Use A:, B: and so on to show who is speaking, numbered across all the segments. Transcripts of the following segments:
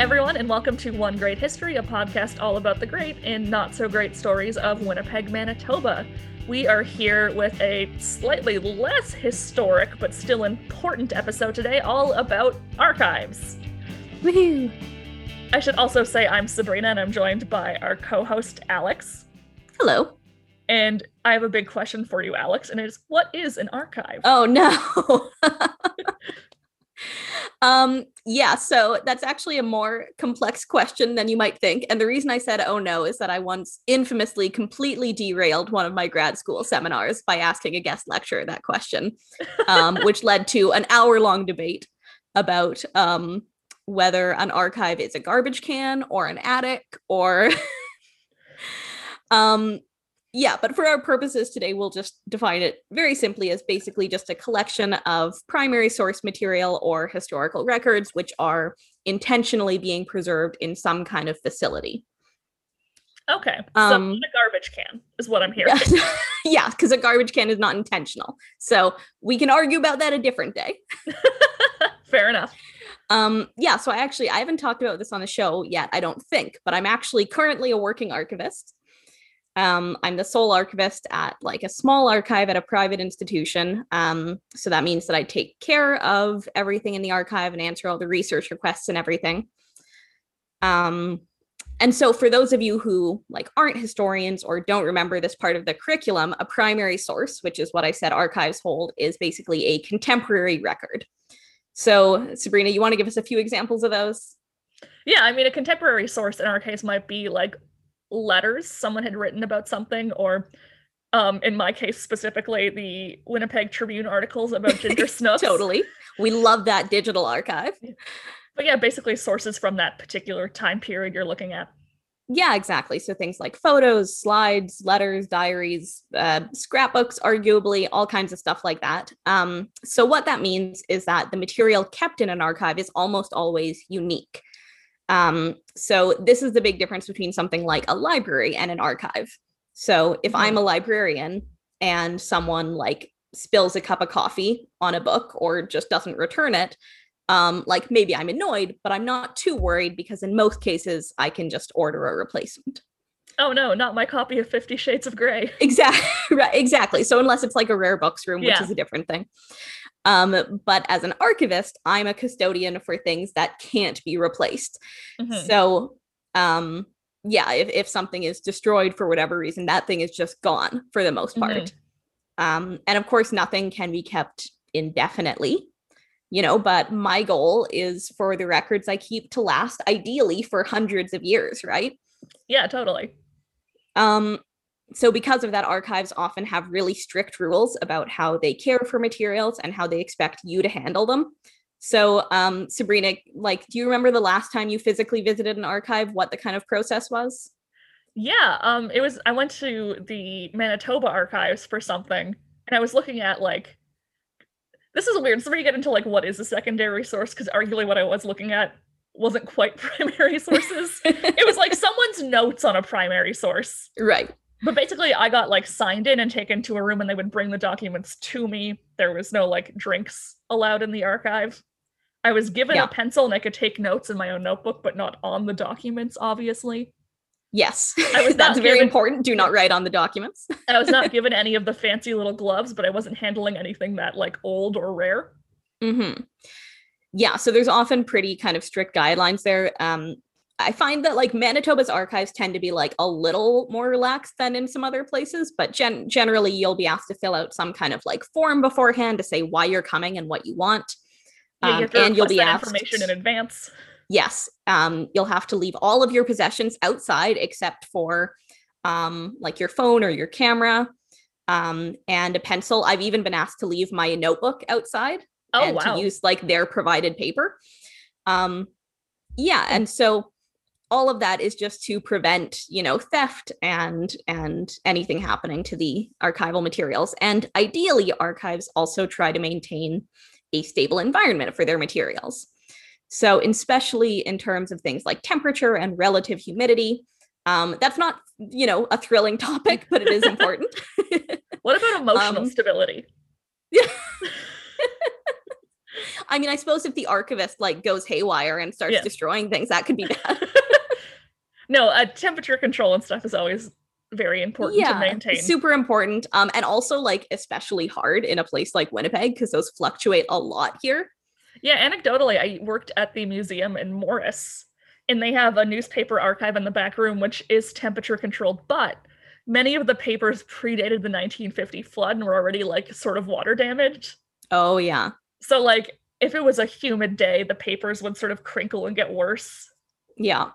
A: everyone, and welcome to One Great History, a podcast all about the great and not so great stories of Winnipeg, Manitoba. We are here with a slightly less historic but still important episode today, all about archives.
B: Woohoo!
A: I should also say I'm Sabrina, and I'm joined by our co host, Alex.
B: Hello.
A: And I have a big question for you, Alex, and it is what is an archive?
B: Oh no. um yeah, so that's actually a more complex question than you might think. And the reason I said oh no is that I once infamously completely derailed one of my grad school seminars by asking a guest lecturer that question, um, which led to an hour-long debate about um whether an archive is a garbage can or an attic or um yeah, but for our purposes today, we'll just define it very simply as basically just a collection of primary source material or historical records, which are intentionally being preserved in some kind of facility.
A: Okay. So
B: Um,
A: a garbage can is what I'm hearing.
B: yeah, because a garbage can is not intentional. So we can argue about that a different day.
A: Fair enough.
B: Um, yeah, so I actually I haven't talked about this on the show yet, I don't think, but I'm actually currently a working archivist. Um, I'm the sole archivist at like a small archive at a private institution. Um, so that means that I take care of everything in the archive and answer all the research requests and everything. Um, and so for those of you who like aren't historians or don't remember this part of the curriculum, a primary source, which is what I said archives hold, is basically a contemporary record. So Sabrina, you want to give us a few examples of those?
A: Yeah, I mean, a contemporary source in our case might be like letters someone had written about something, or um, in my case specifically, the Winnipeg Tribune articles about Ginger Snooks.
B: Totally. We love that digital archive.
A: But yeah, basically sources from that particular time period you're looking at.
B: Yeah, exactly. So things like photos, slides, letters, diaries, uh, scrapbooks, arguably, all kinds of stuff like that. Um, so what that means is that the material kept in an archive is almost always unique. Um, so this is the big difference between something like a library and an archive. So if I'm a librarian and someone like spills a cup of coffee on a book or just doesn't return it, um, like maybe I'm annoyed, but I'm not too worried because in most cases I can just order a replacement.
A: Oh no, not my copy of Fifty Shades of Grey.
B: Exactly. right. Exactly. So unless it's like a rare books room, which
A: Yeah.
B: is a different thing. Um, but as an archivist, I'm a custodian for things that can't be replaced.
A: Mhm.
B: So um yeah, if, if something is destroyed for whatever reason, that thing is just gone for the most part.
A: Mhm.
B: Um, and of course, nothing can be kept indefinitely, you know, but my goal is for the records I keep to last ideally for hundreds of years, right?
A: Yeah, totally.
B: Um, so because of that, archives often have really strict rules about how they care for materials and how they expect you to handle them. So, um, Sabrina, like, do you remember the last time you physically visited an archive? What the kind of process was?
A: Yeah, um, it was. I went to the Manitoba archives for something, and I was looking at like. This is weird. So we get into like what is a secondary source because arguably what I was looking at wasn't quite primary sources. it was like someone's notes on a primary source.
B: right.
A: But basically, I got like signed in and taken to a room, and they would bring the documents to me. There was no like drinks allowed in the archive. I was given
B: Yeah.
A: a pencil and I could take notes in my own notebook, but not on the documents, obviously.
B: Yes,
A: I was
B: that's very
A: given-
B: important. Do not write on the documents.
A: I was not given any of the fancy little gloves, but I wasn't handling anything that like old or rare.
B: hmm Yeah, so there's often pretty kind of strict guidelines there. Um, I find that like Manitoba's archives tend to be like a little more relaxed than in some other places, but gen- generally you'll be asked to fill out some kind of like form beforehand to say why you're coming and what you want.
A: Yeah, you
B: Um, and you'll be asked
A: information in advance.
B: yes um you'll have to leave all of your possessions outside except for um like your phone or your camera um and a pencil i've even been asked to leave my notebook outside
A: Oh
B: and
A: wow.
B: to use like their provided paper um yeah and so all of that is just to prevent you know theft and and anything happening to the archival materials and ideally archives also try to maintain a stable environment for their materials so especially in terms of things like temperature and relative humidity um, that's not you know a thrilling topic but it is important
A: What about emotional
B: um,
A: stability?
B: I mean, I suppose if the archivist like goes haywire and starts
A: Yeah.
B: destroying things, that could be bad.
A: no, uh, temperature control and stuff is always very important to maintain.
B: super important. Um, and also like especially hard in a place like Winnipeg because those fluctuate a lot here.
A: Yeah, anecdotally, I worked at the museum in Morris, and they have a newspaper archive in the back room, which is temperature controlled, but many of the papers predated the 1950 flood and were already like sort of water damaged.
B: Oh yeah,
A: So, like, if it was a humid day, the papers would sort of crinkle and get worse.
B: yeah,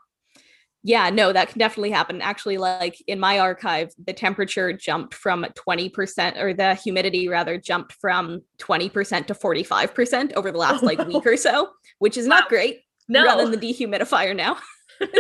B: yeah. No, that can definitely happen. Actually, like in my archive, the temperature jumped from twenty percent, or the humidity rather jumped from twenty percent to forty five percent over the last like week or so, which is not great.
A: No.
B: Running the dehumidifier now.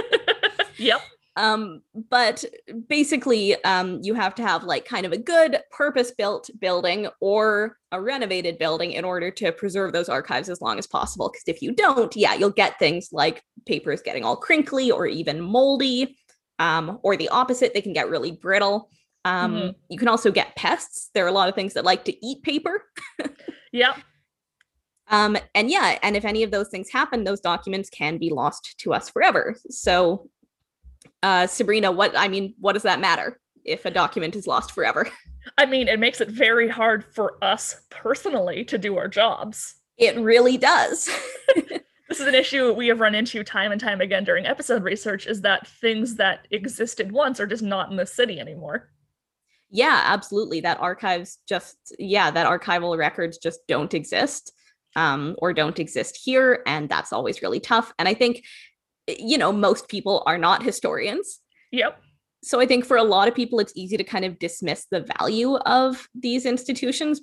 A: yep.
B: Um but basically um you have to have like kind of a good purpose built building or a renovated building in order to preserve those archives as long as possible because if you don't yeah you'll get things like papers getting all crinkly or even moldy um or the opposite they can get really brittle um
A: Mhm.
B: you can also get pests there are a lot of things that like to eat paper
A: Yep.
B: um, and yeah, and if any of those things happen, those documents can be lost to us forever. So, uh, Sabrina, what I mean, what does that matter if a document is lost forever?
A: I mean, it makes it very hard for us personally to do our jobs.
B: It really does.
A: This is an issue we have run into time and time again during episode research is that things that existed once are just not in the city anymore.
B: yeah, absolutely. That archives just, yeah, that archival records just don't exist um, or don't exist here. And that's always really tough. And I think, you know, most people are not historians.
A: Yep.
B: so I think for a lot of people, it's easy to kind of dismiss the value of these institutions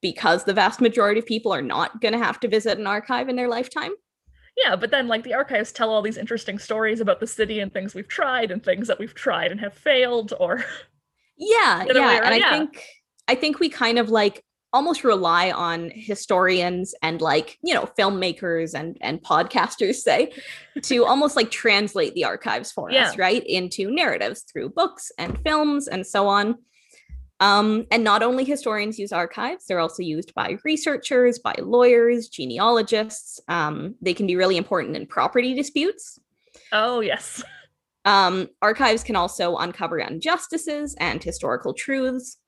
B: because the vast majority of people are not going to have to visit an archive in their lifetime.
A: Yeah, but then like the archives tell all these interesting stories about the city and things we've tried and things that we've tried and have failed or
B: Yeah, yeah, and I
A: yeah.
B: think I think we kind of like almost rely on historians and like you know filmmakers and and podcasters say to almost like translate the archives for us right into narratives through books and films and so on um, and not only historians use archives they're also used by researchers by lawyers genealogists um, they can be really important in property disputes
A: oh yes.
B: um, archives can also uncover injustices and historical truths.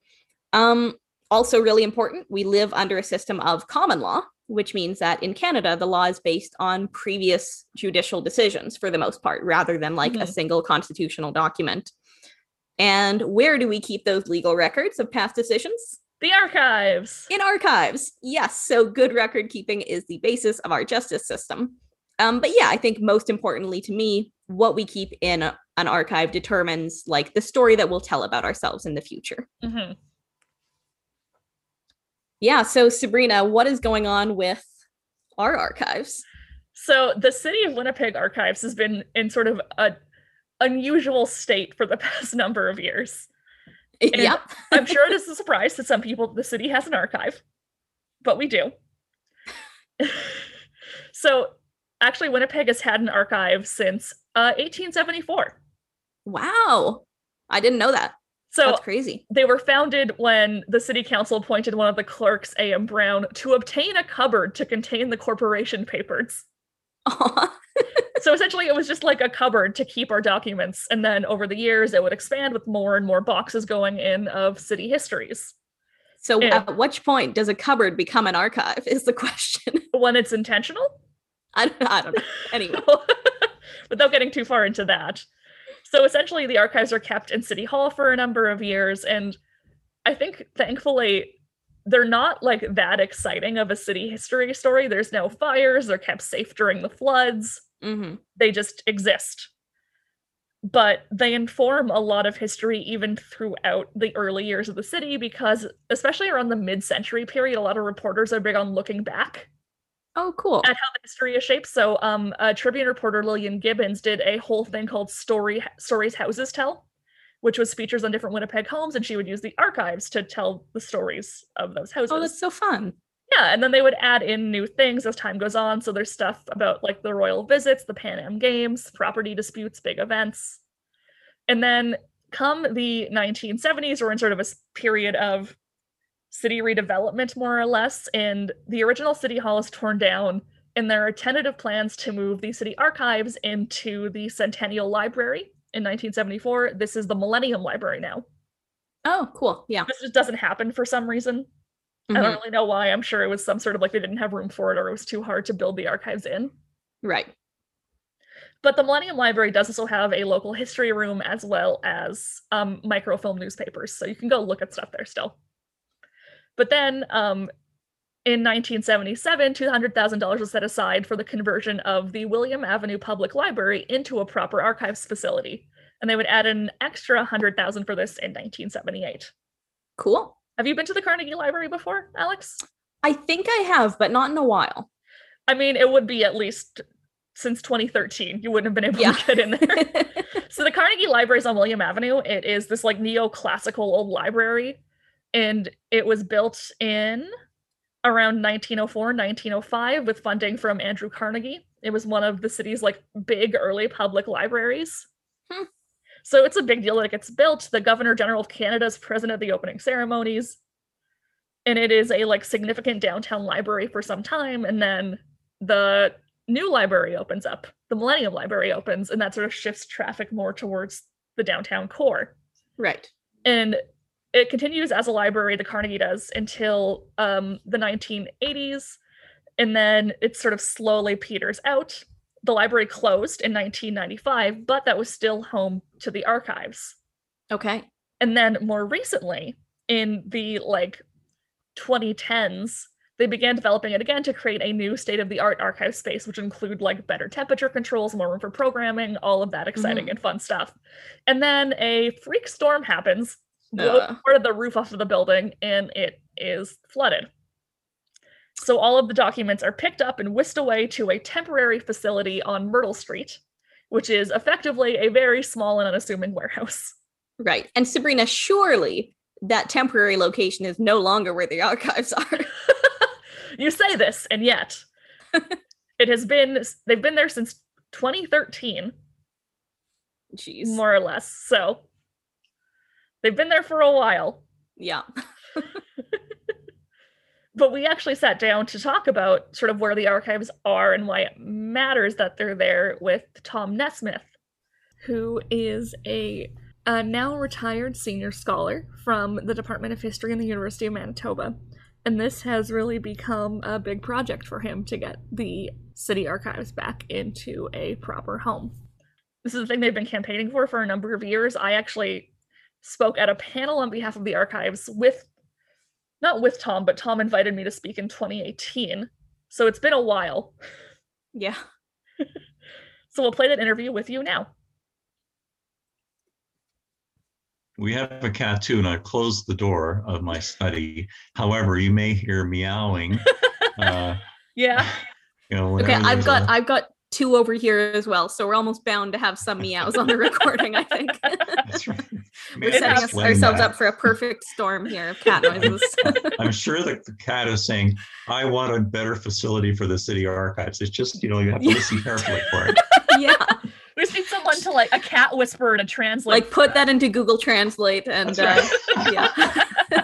B: Um, also, really important, we live under a system of common law, which means that in Canada, the law is based on previous judicial decisions for the most part, rather than like a
A: Mhm.
B: single constitutional document. And where do we keep those legal records of past decisions?
A: The archives.
B: in archives yes so good record keeping is the basis of our justice system um, but yeah i think most importantly to me what we keep in a- an archive determines like the story that we'll tell about ourselves in the future
A: Mhm.
B: Yeah so sabrina what is going on with our archives
A: So the city of Winnipeg archives has been in sort of a unusual state for the past number of years.
B: yep
A: I'm sure it is a surprise to some people that the city has an archive, but we do. so actually, Winnipeg has had an archive since uh, 1874.
B: wow i didn't know that
A: So
B: that's crazy
A: they were founded when the city council appointed one of the clerks, A.M. Brown, to obtain a cupboard to contain the corporation papers. So essentially, it was just like a cupboard to keep our documents. And then over the years, it would expand with more and more boxes going in of city histories.
B: so
A: Yeah.
B: at which point does a cupboard become an archive is the question
A: When it's intentional,
B: I, don't, I don't know anyway
A: without getting too far into that. So essentially, the archives are kept in City Hall for a number of years. And I think thankfully, they're not like that exciting of a city history story. There's no fires, they're kept safe during the floods.
B: Mhm.
A: they just exist. But they inform a lot of history even throughout the early years of the city because, especially around the mid century period, a lot of reporters are big on looking back
B: oh cool
A: at how the history is shaped. So, um, uh, Tribune reporter Lillian Gibbons did a whole thing called "Story Stories Houses Tell," which was features on different Winnipeg homes, and she would use the archives to tell the stories of those houses.
B: oh that's so fun
A: Yeah, and then they would add in new things as time goes on. So there's stuff about like the royal visits, the Pan Am Games, property disputes, big events. And then come the 1970s, we're in sort of a period of city redevelopment, more or less. And the original city hall is torn down, and there are tentative plans to move the city archives into the Centennial Library in 1974. This is the Millennium Library now.
B: Oh, cool. Yeah.
A: This just doesn't happen for some reason. I
B: Mhm.
A: don't really know why. I'm sure it was some sort of like they didn't have room for it or it was too hard to build the archives in.
B: Right.
A: But the Millennium Library does also have a local history room as well as um, microfilm newspapers, so you can go look at stuff there still. But then um, in 1977, $200,000 was set aside for the conversion of the William Avenue Public Library into a proper archives facility. And they would add an extra 100,000 for this in 1978.
B: Cool.
A: Have you been to the Carnegie Library before, Alex?
B: I think I have, but not in a while.
A: I mean, it would be at least since 2013. You wouldn't have been able
B: Yeah.
A: to get in there. so the Carnegie Library is on William Avenue. It is this like neoclassical old library, and it was built in around 1904, 1905 with funding from Andrew Carnegie. It was one of the city's like big early public libraries.
B: Hmm.
A: So it's a big deal that it gets built. The Governor General of Canada is present at the opening ceremonies. And it is a like significant downtown library for some time. And then the new library opens up. The Millennium Library opens, and that sort of shifts traffic more towards the downtown core.
B: right.
A: And it continues as a library, the Carnegie does, until um, the 1980s. And then it sort of slowly peters out. The library closed in 1995, but that was still home to the archives.
B: Okay.
A: And then more recently, in the like 2010s, they began developing it again to create a new state of the art archive space, which include like better temperature controls, more room for programming, all of that exciting
B: Mhm.
A: and fun stuff. And then a freak storm happens, blows part of the roof off of the building, and it is flooded. So all of the documents are picked up and whisked away to a temporary facility on Myrtle Street, which is effectively a very small and unassuming warehouse.
B: Right. And Sabrina, surely that temporary location is no longer where the archives are.
A: you say this, and yet it has been they've been there since 2013,
B: Jeez.
A: more or less. So they've been there for a while.
B: yeah.
A: But we actually sat down to talk about sort of where the archives are and why it matters that they're there with Tom Nesmith, who is a, a now retired senior scholar from the Department of History in the University of Manitoba. And this has really become a big project for him to get the city archives back into a proper home. This is the thing they've been campaigning for for a number of years. I actually spoke at a panel on behalf of the archives with not with Tom, but Tom invited me to speak in 2018. So it's been a while.
B: Yeah.
A: So we'll play that interview with you now.
C: We have a cat too, and I've closed the door of my study. However, you may hear meowing. uh,
A: Yeah.
C: you know,
B: Okay, I've
C: there's
B: got
C: a-
B: I've got two over here as well, so we're almost bound to have some meows on the recording, I think.
C: That's right.
B: We're setting us, ourselves
C: that?
B: up for a perfect storm here of cat noises.
C: I'm sure that the cat is saying, "I want a better facility for the city archives." It's just you know you have to listen carefully for it.
B: yeah.
A: We just need someone to like a cat whisperer to translate.
B: Like put that into Google Translate and
C: That's
B: uh, yeah.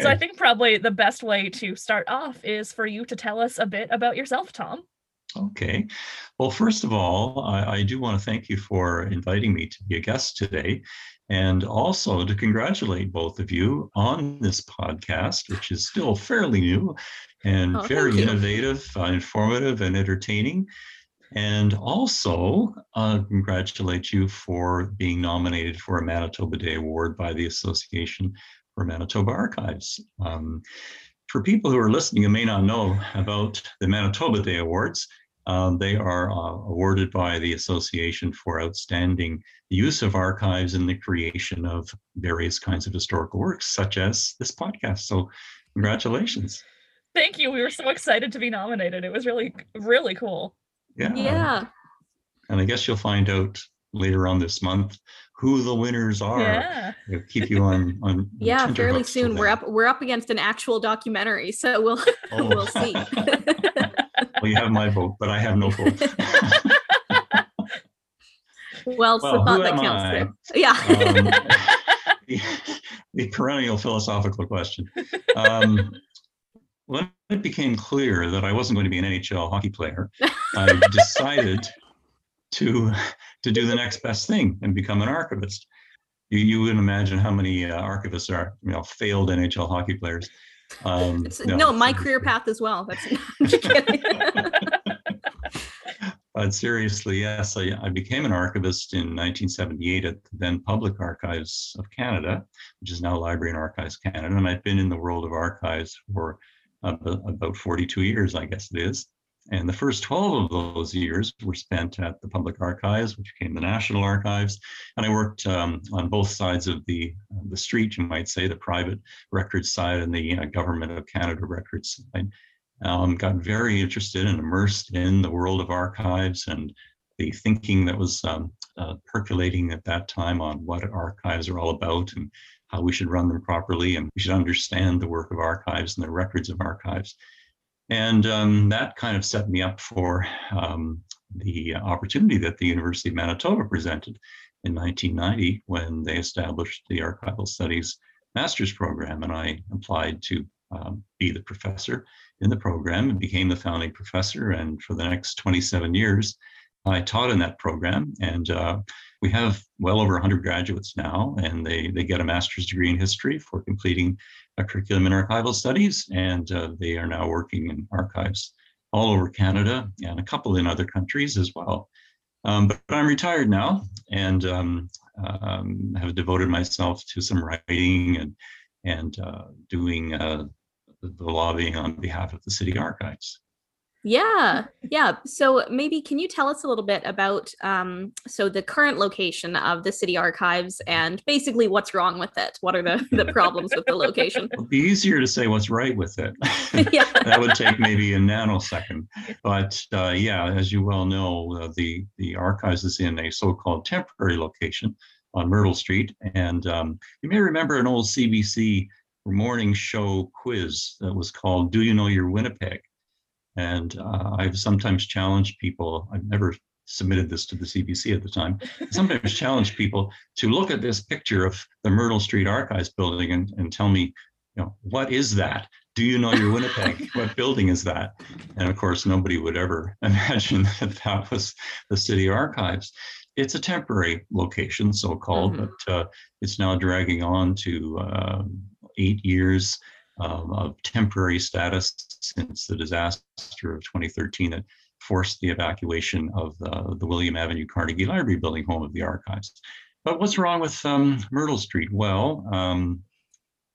A: So I think probably the best way to start off is for you to tell us a bit about yourself, Tom.
C: Okay. Well, first of all, I, I do want to thank you for inviting me to be a guest today and also to congratulate both of you on this podcast, which is still fairly new and
B: Oh,
C: very innovative, uh, informative, and entertaining. And also uh, congratulate you for being nominated for a Manitoba Day Award by the Association for Manitoba Archives. Um, for people who are listening and may not know about the Manitoba Day Awards, um, they are uh, awarded by the Association for Outstanding Use of Archives in the creation of various kinds of historical works, such as this podcast. So, congratulations.
A: Thank you. We were so excited to be nominated. It was really, really cool.
C: Yeah.
B: Yeah.
C: And I guess you'll find out later on this month who the winners are.
A: Yeah.
C: It'll keep you on on.
B: Yeah, fairly soon. We're up we're up against an actual documentary, so we'll
C: Oh.
B: we'll see.
C: well, you have my vote, but I have no vote.
B: well, it's
C: Well,
B: the
C: who
B: thought that counts. Yeah.
C: Um, the perennial philosophical question. Um, when it became clear that I wasn't going to be an NHL hockey player, I decided to to do the next best thing and become an archivist. You, you wouldn't imagine how many uh, archivists are, you know, failed NHL hockey players.
B: Um, no, no, my career path as well. That's
C: but seriously, yes, I, I, became an archivist in 1978 at the then Public Archives of Canada, which is now Library and Archives Canada, and I've been in the world of archives for about 42 years, I guess it is. And the first 12 of those years were spent at the Public Archives, which became the National Archives. And I worked um, on both sides of the, uh, the street, you might say, the private records side and the uh, Government of Canada records side. Um, got very interested and immersed in the world of archives and the thinking that was um, uh, percolating at that time on what archives are all about and how we should run them properly, and we should understand the work of archives and the records of archives. And um, that kind of set me up for um, the opportunity that the University of Manitoba presented in 1990 when they established the Archival Studies master's program. And I applied to um, be the professor in the program and became the founding professor. And for the next 27 years, I taught in that program. And uh, we have well over 100 graduates now, and they, they get a master's degree in history for completing curriculum in archival studies. And uh, they are now working in archives all over Canada and a couple in other countries as well. Um, but I'm retired now and um, um, have devoted myself to some writing and, and uh, doing uh, the lobbying on behalf of the city archives.
B: Yeah, yeah. So maybe can you tell us a little bit about um, so the current location of the city archives and basically what's wrong with it? What are the, the problems with the location?
C: It'd be easier to say what's right with it. yeah. that would take maybe a nanosecond. But uh, yeah, as you well know, uh, the the archives is in a so-called temporary location on Myrtle Street, and um, you may remember an old CBC morning show quiz that was called "Do You Know Your Winnipeg?" And uh, I've sometimes challenged people, I've never submitted this to the CBC at the time, sometimes challenged people to look at this picture of the Myrtle Street Archives building and, and tell me, you know, what is that? Do you know your Winnipeg? what building is that? And of course, nobody would ever imagine that that was the city archives. It's a temporary location, so called, mm-hmm. but uh, it's now dragging on to uh, eight years um, of temporary status since the disaster of 2013 that forced the evacuation of the, the William Avenue Carnegie Library building, home of the archives. But what's wrong with um, Myrtle Street? Well, um,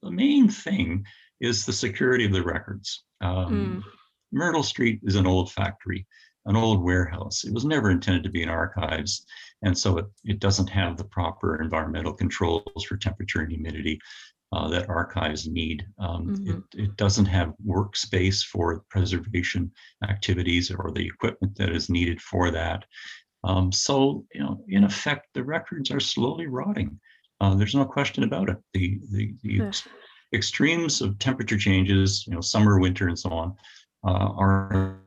C: the main thing is the security of the records. Um, mm. Myrtle Street is an old factory, an old warehouse. It was never intended to be an archives. And so it, it doesn't have the proper environmental controls for temperature and humidity uh, that archives need. Um, mm-hmm. it, it, doesn't have workspace for preservation activities or the equipment that is needed for that. Um, so, you know, in effect, the records are slowly rotting. Uh, there's no question about it. The the, the ex- extremes of temperature changes, you know, summer, winter, and so on, uh, are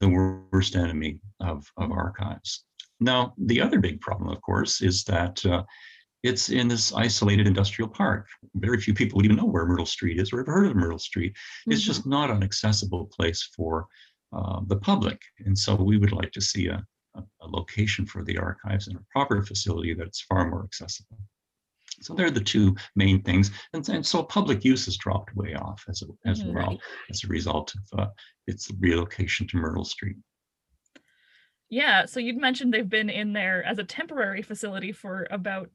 C: the worst enemy of, of archives. Now, the other big problem, of course, is that uh, it's in this isolated industrial park. Very few people would even know where Myrtle Street is or ever heard of Myrtle Street. Mm-hmm. It's just not an accessible place for uh, the public. And so we would like to see a, a, a location for the archives in a proper facility that's far more accessible. So they're the two main things. And, and so public use has dropped way off as, a, as mm-hmm. well as a result of uh, its relocation to Myrtle Street.
A: Yeah, so you'd mentioned they've been in there as a temporary facility for about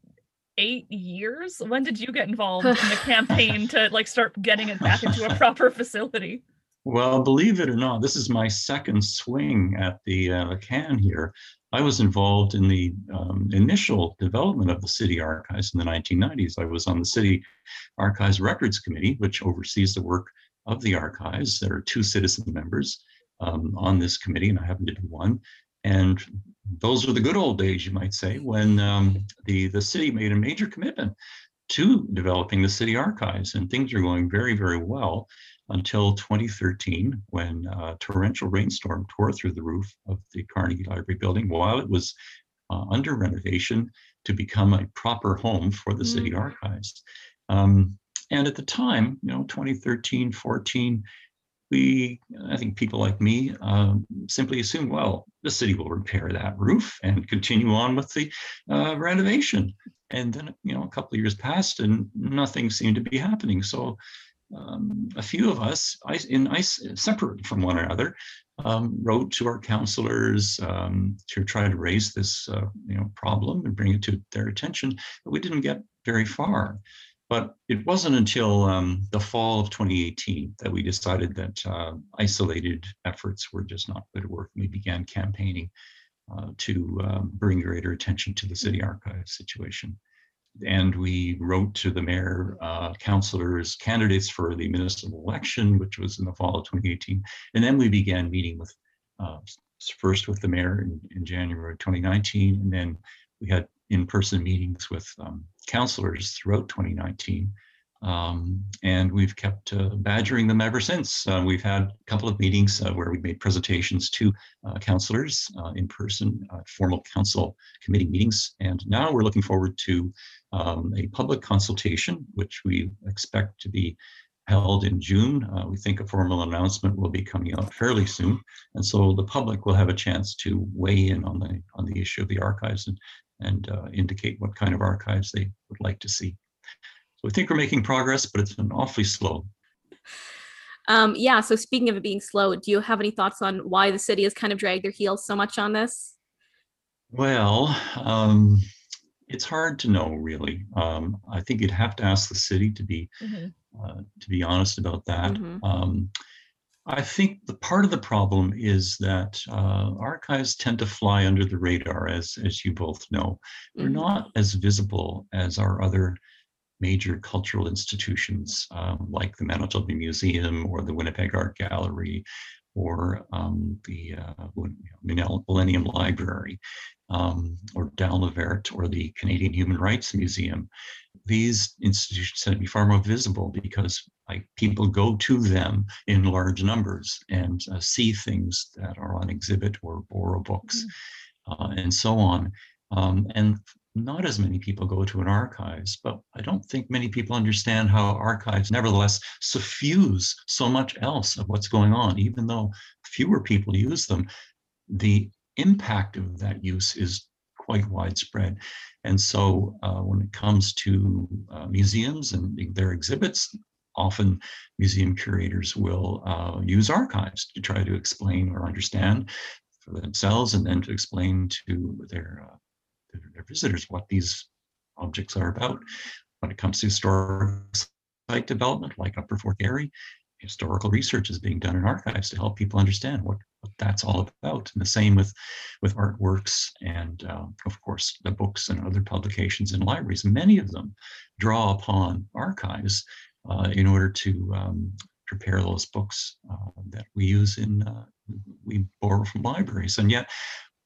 A: eight years. When did you get involved in the campaign to like start getting it back into a proper facility?
C: Well, believe it or not, this is my second swing at the, uh, can here. I was involved in the um, initial development of the city archives in the 1990s. I was on the city archives records committee, which oversees the work of the archives. There are two citizen members um, on this committee, and I happen to be one. And those are the good old days, you might say, when um, the, the city made a major commitment to developing the city archives. And things are going very, very well until 2013, when a torrential rainstorm tore through the roof of the Carnegie Library building while it was uh, under renovation to become a proper home for the city
B: Mm.
C: archives. Um, and at the time, you know, 2013, 14, we, I think people like me, um, simply assumed, well, the city will repair that roof and continue on with the uh, renovation. And then, you know, a couple of years passed and nothing seemed to be happening. So um, a few of us, in separate from one another, um, wrote to our counselors um, to try to raise this, uh, you know, problem and bring it to their attention. But we didn't get very far. But it wasn't until um, the fall of 2018 that we decided that uh, isolated efforts were just not going to work. We began campaigning uh, to um, bring greater attention to the city archive situation. And we wrote to the mayor, uh, councilors, candidates for the municipal election, which was in the fall of 2018. And then we began meeting with, uh, first with the mayor in, in January 2019, and then we had in-person meetings with um, councilors throughout 2019. Um, and we've kept uh, badgering them ever since. Uh, we've had a couple of meetings uh, where we made presentations to uh, councilors uh, in person, uh, formal council committee meetings. And now we're looking forward to um, a public consultation, which we expect to be held in June. We think a formal announcement will be coming out fairly soon. And so the public will have a chance to weigh in on the on the issue of the archives and, and uh, indicate what kind of archives they would like to see. So I think we're making progress, but it's been awfully slow.
B: Um, yeah. So speaking of it being slow, do you have any thoughts on why the city has kind of dragged their heels so much on this?
C: Well, um, it's hard to know really. Um, I think you'd have to ask the city to be
A: Mhm.
C: uh, to be honest about that.
B: Mhm.
C: I think the part of the problem is that uh, archives tend to fly under the radar, as as you both know. They're
B: Mhm.
C: not as visible as our other major cultural institutions, um, like the Manitoba Museum or the Winnipeg Art Gallery, or um, the uh, Millennium Library, um, or Dalnavert, or the Canadian Human Rights Museum. These institutions tend to be far more visible because like people go to them in large numbers and uh, see things that are on exhibit or borrow books uh, and so on. Um, and not as many people go to an archives, but I don't think many people understand how archives nevertheless suffuse so much else of what's going on, even though fewer people use them. The impact of that use is quite widespread. And so uh, when it comes to uh, museums and their exhibits, often museum curators will uh, use archives to try to explain or understand for themselves and then to explain to their, uh, their, their visitors what these objects are about. When it comes to historic site development, like Upper Fort Garry, historical research is being done in archives to help people understand what, what that's all about. And the same with, with artworks and, uh, of course, the books and other publications in libraries. Many of them draw upon archives in order to um, prepare those books uh, that we use in, uh, we borrow from libraries. And yet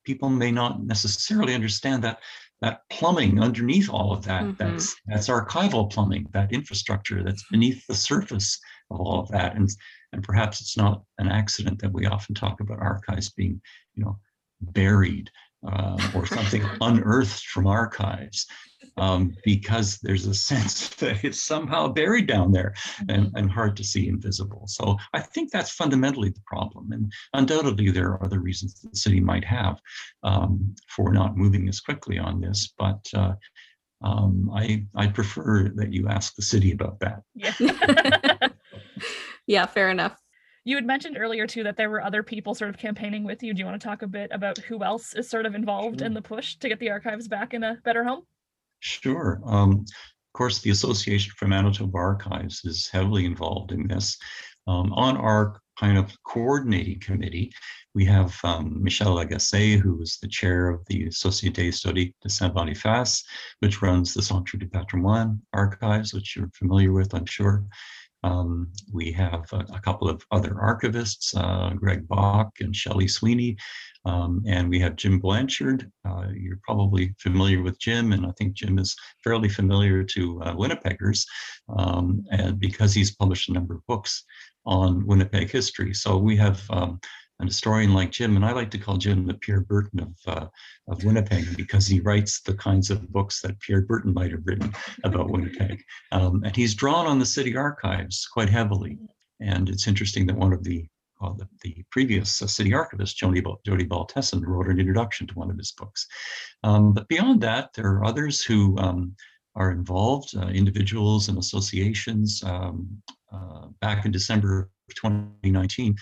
C: people may not necessarily understand that that plumbing underneath all of that,
B: Mhm.
C: that's, that's archival plumbing, that infrastructure that's beneath the surface of all of that. And, and perhaps it's not an accident that we often talk about archives being, you know, buried uh, or something unearthed from archives um, because there's a sense that it's somehow buried down there and, and hard to see invisible. So I think that's fundamentally the problem. And undoubtedly, there are other reasons the city might have um, for not moving as quickly on this. But uh, um, I, I prefer that you ask the city about that.
A: Yeah.
B: yeah, fair enough.
A: You had mentioned earlier too that there were other people sort of campaigning with you. Do you want to talk a bit about who else is sort of involved in the push to get the archives back in a better home?
C: Sure. Um, of course, the Association for Manitoba Archives is heavily involved in this. Um, on our kind of coordinating committee, we have um, Michel Lagacé, who is the chair of the Société Historique de Saint-Boniface, which runs the Centre du Patrimoine archives, which you're familiar with, I'm sure. Um, we have a, a couple of other archivists, uh, Greg Bak and Shelley Sweeney, um, and we have Jim Blanchard. Uh, you're probably familiar with Jim, and I think Jim is fairly familiar to uh, Winnipeggers um, and because he's published a number of books on Winnipeg history. So we have um, an historian like Jim, and I like to call Jim the Pierre Berton of uh, of Winnipeg because he writes the kinds of books that Pierre Berton might have written about Winnipeg, um, and he's drawn on the city archives quite heavily. And it's interesting that one of the well, the, the previous uh, city archivist, Jody, Jody Baltessen, wrote an introduction to one of his books. Um, but beyond that, there are others who um, are involved, uh, individuals and associations. Um, uh, back in December of 2019,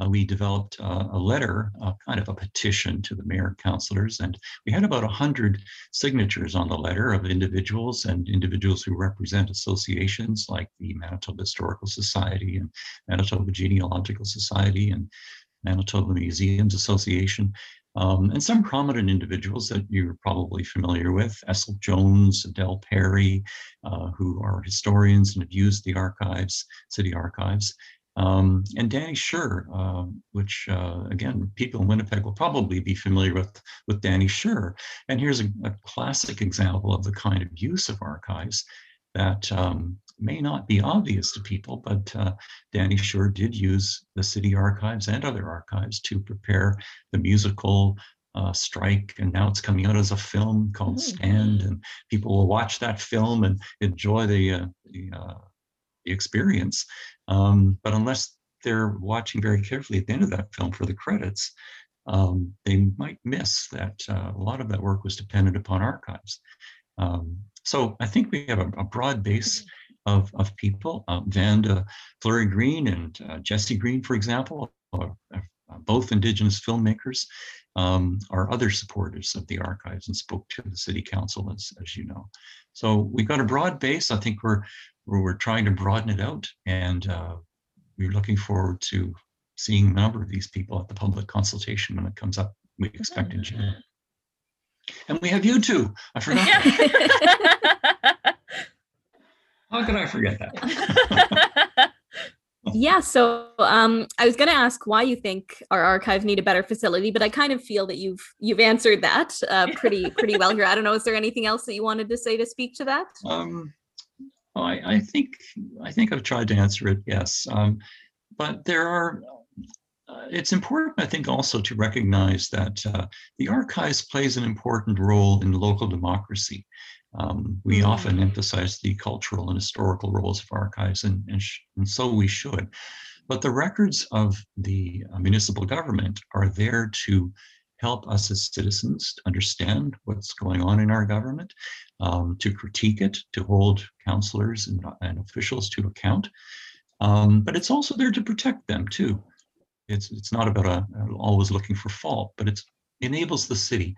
C: uh, we developed uh, a letter, kind of a petition to the mayor councilors, and we had about 100 signatures on the letter of individuals and individuals who represent associations like the Manitoba Historical Society and Manitoba Genealogical Society and Manitoba Museums Association, um, and some prominent individuals that you're probably familiar with, Esyllt Jones, Adele Perry, uh, who are historians and have used the archives, city archives, um, and Danny Schur, uh, which uh, again, people in Winnipeg will probably be familiar with, with Danny Schur. And here's a, a classic example of the kind of use of archives that um, may not be obvious to people, but uh, Danny Schur did use the city archives and other archives to prepare the musical uh, strike, and now it's coming out as a film called mm-hmm. Stand, and people will watch that film and enjoy the, uh, the, uh, the experience. Um, but unless they're watching very carefully at the end of that film for the credits, um, they might miss that uh, a lot of that work was dependent upon archives. Um, so I think we have a, a broad base of, of people. Uh, Vanda Fleury Green and uh, Jesse Green, for example, are, are both Indigenous filmmakers, um, are other supporters of the archives and spoke to the City Council, as, as you know. So we've got a broad base. I think we're, we're, we're trying to broaden it out and uh, we're looking forward to seeing a number of these people at the public consultation when it comes up, we expect in June. And we have you too. I forgot. How could I forget that?
B: yeah, so um, I was going to ask why you think our archive need a better facility, but I kind of feel that you've you've answered that uh, pretty pretty well here. I don't know, is there anything else that you wanted to say to speak to that? Um,
C: I, I think I think I've tried to answer it. Yes, um, but there are uh, it's important, I think, also to recognize that uh, the archives plays an important role in local democracy. Um, we mm-hmm. often emphasize the cultural and historical roles of archives, and, and, and so we should. But the records of the uh, municipal government are there to help us as citizens to understand what's going on in our government, um, to critique it, to hold councillors and, and officials to account. Um, but it's also there to protect them too. It's, it's not about a, always looking for fault, but it enables the city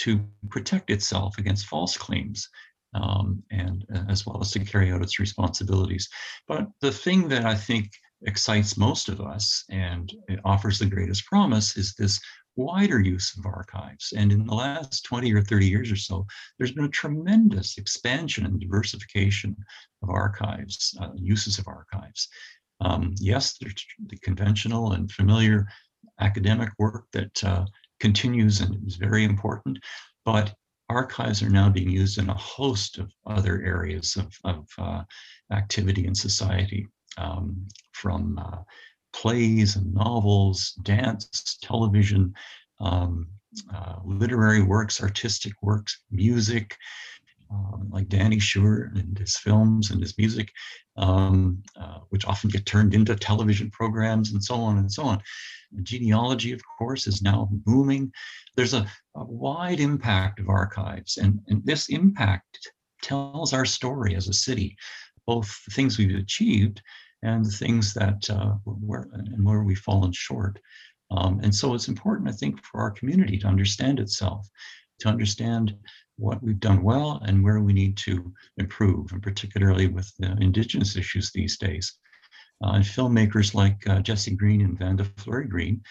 C: to protect itself against false claims um, and uh, as well as to carry out its responsibilities. But the thing that I think excites most of us and it offers the greatest promise is this wider use of archives. And in the last 20 or 30 years or so, there's been a tremendous expansion and diversification of archives, uh, uses of archives. Um, yes, there's the conventional and familiar academic work that uh, continues and is very important, but archives are now being used in a host of other areas of, of uh, activity in society, um, from uh, plays and novels, dance, television, um, uh, literary works, artistic works, music, um, like Danny Schur and his films and his music, um, uh, which often get turned into television programs and so on and so on. Genealogy, of course, is now booming. There's a, a wide impact of archives, and, and this impact tells our story as a city, both the things we've achieved and the things that uh, where and where we've fallen short. Um, and so it's important, I think, for our community to understand itself, to understand what we've done well and where we need to improve, and particularly with the Indigenous issues these days. Uh, and filmmakers like uh, Jesse Green and Vanda Fleury Green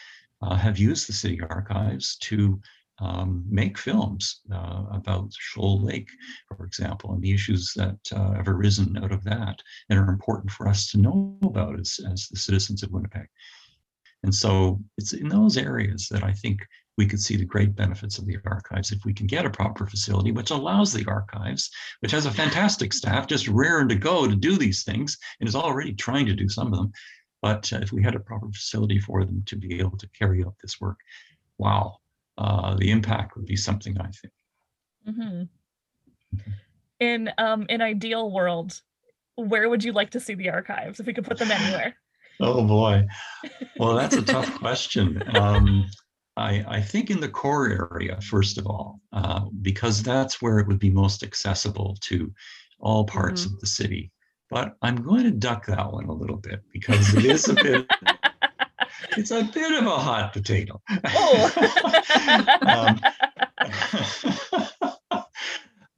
C: uh, have used the city archives to um, make films uh, about Shoal Lake, for example, and the issues that uh, have arisen out of that and are important for us to know about as, as the citizens of Winnipeg. And so it's in those areas that I think we could see the great benefits of the archives if we can get a proper facility, which allows the archives, which has a fantastic staff, just raring to go to do these things, and is already trying to do some of them, But uh, if we had a proper facility for them to be able to carry out this work, wow, uh, the impact would be something I think.
A: hmm In um an ideal world, where would you like to see the archives if we could put them anywhere?
C: Oh boy. Well, that's a tough question. Um, I, I think in the core area, first of all, uh, because that's where it would be most accessible to all parts of the city. But I'm going to duck that one a little bit because it is a bit, it's a bit of a hot potato. Um,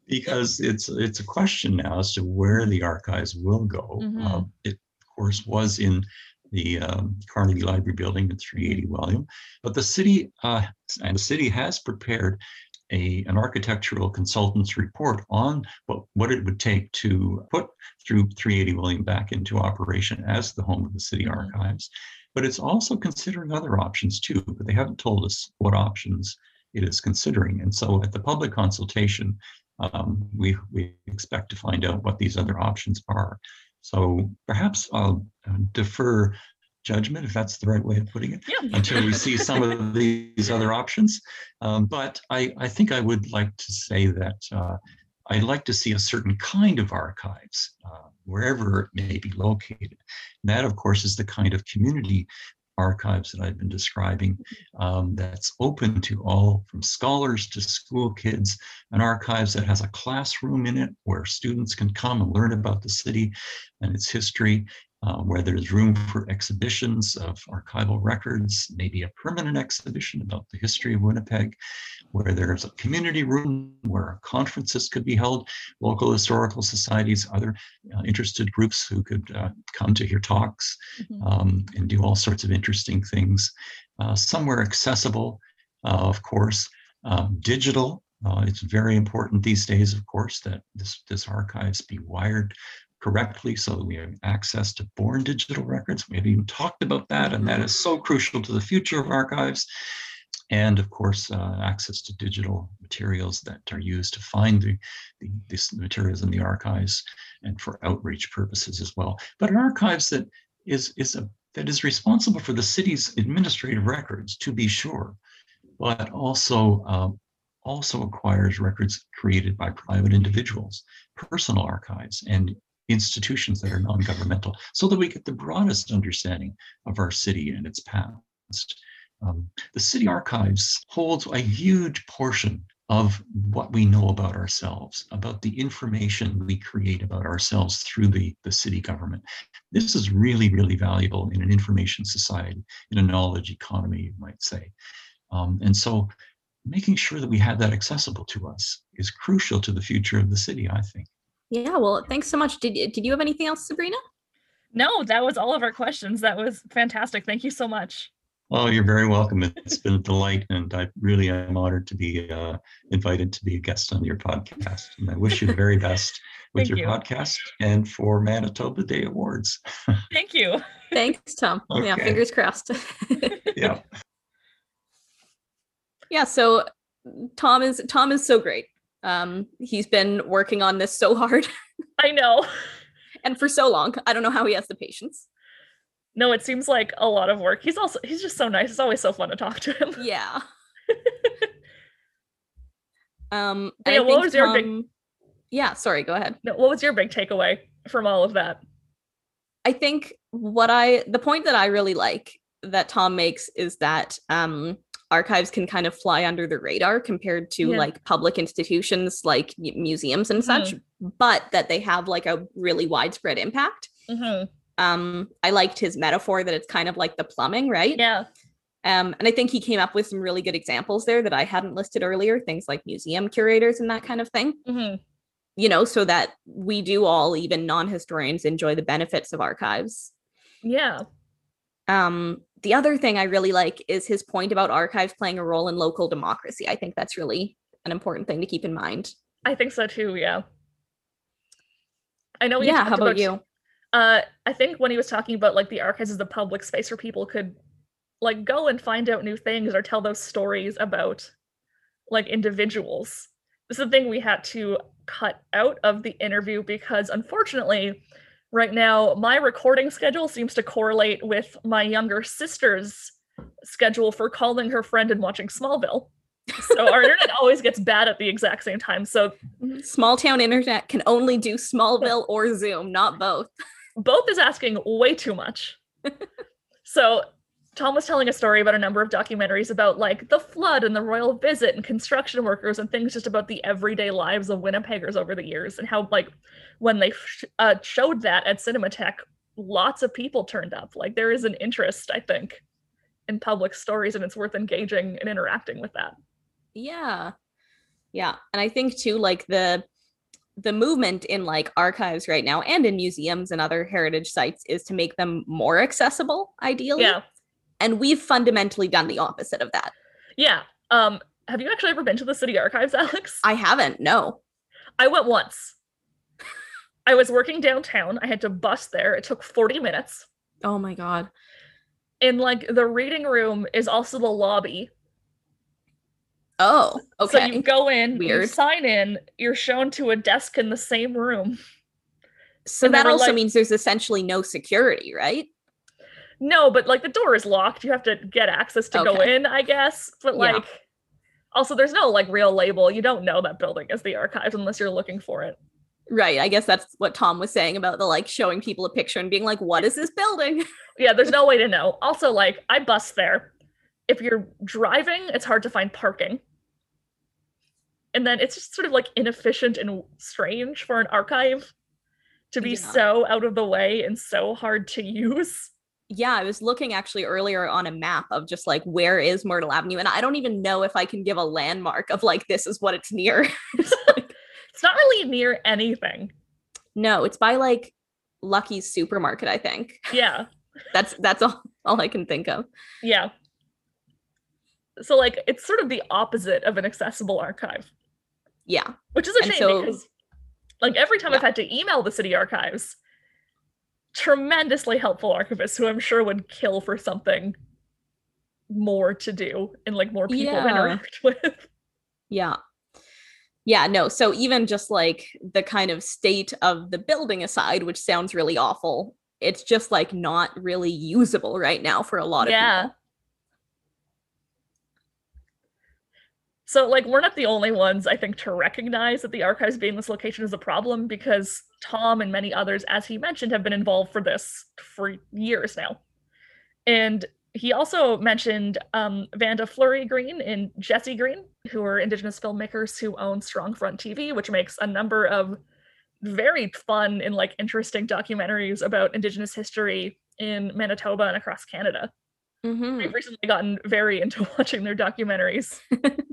C: because it's it's a question now as to where the archives will go.
A: Mhm.
C: Um, it of course was in the um, Carnegie Library building at 380 William, but the city uh, and the city has prepared a an architectural consultant's report on what what it would take to put through 380 William back into operation as the home of the city
A: Mhm.
C: archives. But it's also considering other options too, but they haven't told us what options it is considering. And so at the public consultation, um, we, we expect to find out what these other options are. So perhaps I'll uh, defer judgment, if that's the right way of putting it,
A: yeah.
C: until we see some of these other options. Um, but I, I think I would like to say that uh, I'd like to see a certain kind of archives, uh, wherever it may be located. That, of course, is the kind of community archives that I've been describing um, that's open to all from scholars to school kids, an archives that has a classroom in it where students can come and learn about the city and its history, uh, where there's room for exhibitions of archival records, maybe a permanent exhibition about the history of Winnipeg, where there's a community room where conferences could be held, local historical societies, other uh, interested groups who could uh, come to hear talks
A: Mhm.
C: um, and do all sorts of interesting things. Uh, somewhere accessible, uh, of course, um, digital. Uh, it's very important these days, of course, that this, this archives be wired correctly so that we have access to born digital records. We haven't even talked about that, and that is so crucial to the future of archives. And of course, uh, access to digital materials that are used to find the, the, these materials in the archives and for outreach purposes as well. But an archives that is, is a, that is responsible for the city's administrative records, to be sure, but also um, also acquires records created by private individuals, personal archives, and institutions that are non-governmental, so that we get the broadest understanding of our city and its past. Um, the city archives holds a huge portion of what we know about ourselves, about the information we create about ourselves through the, the city government. This is really, really valuable in an information society, in a knowledge economy, you might say. Um, and so making sure that we have that accessible to us is crucial to the future of the city, I think.
B: Yeah, well, thanks so much. Did did you have anything else, Sabrina?
A: No, that was all of our questions. That was fantastic. Thank you so much.
C: Oh, you're very welcome. It's been a delight, and I really am honored to be uh, invited to be a guest on your podcast. And I wish you the very best with your
A: you.
C: podcast and for Manitoba Day Awards.
A: Thank you.
B: Thanks, Tom. Yeah, fingers crossed.
C: Yeah.
B: yeah, so Tom is Tom is so great. Um, he's been working on this so hard
A: I know.
B: and for so long. I don't know how he has the patience.
A: No, it seems like a lot of work. He's also he's just so nice. It's always so fun to talk to him.
B: Yeah. um,
A: yeah, what was your big-
B: Yeah, sorry, go ahead.
A: No, what was your big takeaway from all of that?
B: I think what I the point that I really like that Tom makes is that um archives can kind of fly under the radar compared to
A: Yeah.
B: like public institutions like museums and such, but that they have like a really widespread impact.
A: hmm
B: Um I liked his metaphor that it's kind of like the plumbing, right?
A: Yeah.
B: Um and I think he came up with some really good examples there that I hadn't listed earlier, things like museum curators and that kind of thing.
A: hmm
B: You know, so that we do all even non-historians enjoy the benefits of archives.
A: Yeah.
B: Um, the other thing I really like is his point about archives playing a role in local democracy. I think that's really an important thing to keep in mind.
A: I think so too. Yeah. I know. we
B: yeah, how about
A: about
B: you?
A: Uh, I think when he was talking about like the archives as a public space where people could like go and find out new things or tell those stories about like individuals. This is the thing we had to cut out of the interview because unfortunately right now my recording schedule seems to correlate with my younger sister's schedule for calling her friend and watching Smallville. So our internet always gets bad at the exact same time. So mm-hmm.
B: Small town internet can only do Smallville or Zoom, not both.
A: both is asking way too much. so Tom was telling a story about a number of documentaries about like the flood and the royal visit and construction workers and things just about the everyday lives of Winnipeggers over the years and how like when they sh- uh, showed that at Cinematheque, lots of people turned up. Like there is an interest, I think, in public stories, and it's worth engaging and interacting with that.
B: Yeah. Yeah. And I think too, like the the movement in like archives right now and in museums and other heritage sites is to make them more accessible, ideally.
A: Yeah,
B: And we've fundamentally done the opposite of that.
A: yeah. Um, have you actually ever been to the city archives, Alex?
B: I haven't, no.
A: I went once. I was working downtown. I had to bus there. It took 40 minutes.
B: Oh my god.
A: And like the reading room is also the lobby.
B: Oh, okay.
A: So you go in, you
B: Weird.
A: sign in, you're shown to a desk in the same room.
B: So,
A: and
B: that also
A: like-
B: means there's essentially no security, right?
A: No, but like the door is locked. You have to get access to go in, I guess. But
B: Yeah.
A: like also there's no like real label. You don't know that building is the archives unless you're looking for it.
B: Right. I guess that's what Tom was saying about the like showing people a picture and being like, what is this building?
A: Yeah, there's no way to know. Also, like I bus there. If you're driving, it's hard to find parking. And then it's just sort of like inefficient and strange for an archive to be
B: Yeah.
A: so out of the way and so hard to use.
B: Yeah, I was looking actually earlier on a map of just like where is Myrtle Avenue, and I don't even know if I can give a landmark of like this is what it's near.
A: It's not really near anything.
B: no, it's by like Lucky's supermarket, I think.
A: Yeah.
B: That's that's all, all I can think of.
A: Yeah. So like it's sort of the opposite of an accessible archive,
B: Yeah.
A: which is a
B: And
A: shame
B: so-
A: because like every time I've had to email the city archives, tremendously helpful archivist who I'm sure would kill for something more to do and like more people
B: Yeah.
A: interact with.
B: Yeah. Yeah, no. So even just like the kind of state of the building aside, which sounds really awful, it's just like not really usable right now for a lot of
A: Yeah.
B: people.
A: So like we're not the only ones I think to recognize that the archives being this location is a problem because Tom and many others as he mentioned have been involved for this for years now. And he also mentioned um, Vanda Fleury Green and Jesse Green, who are Indigenous filmmakers who own Strong Front TV, which makes a number of very fun and like interesting documentaries about Indigenous history in Manitoba and across Canada.
B: Mhm.
A: We've recently gotten very into watching their documentaries.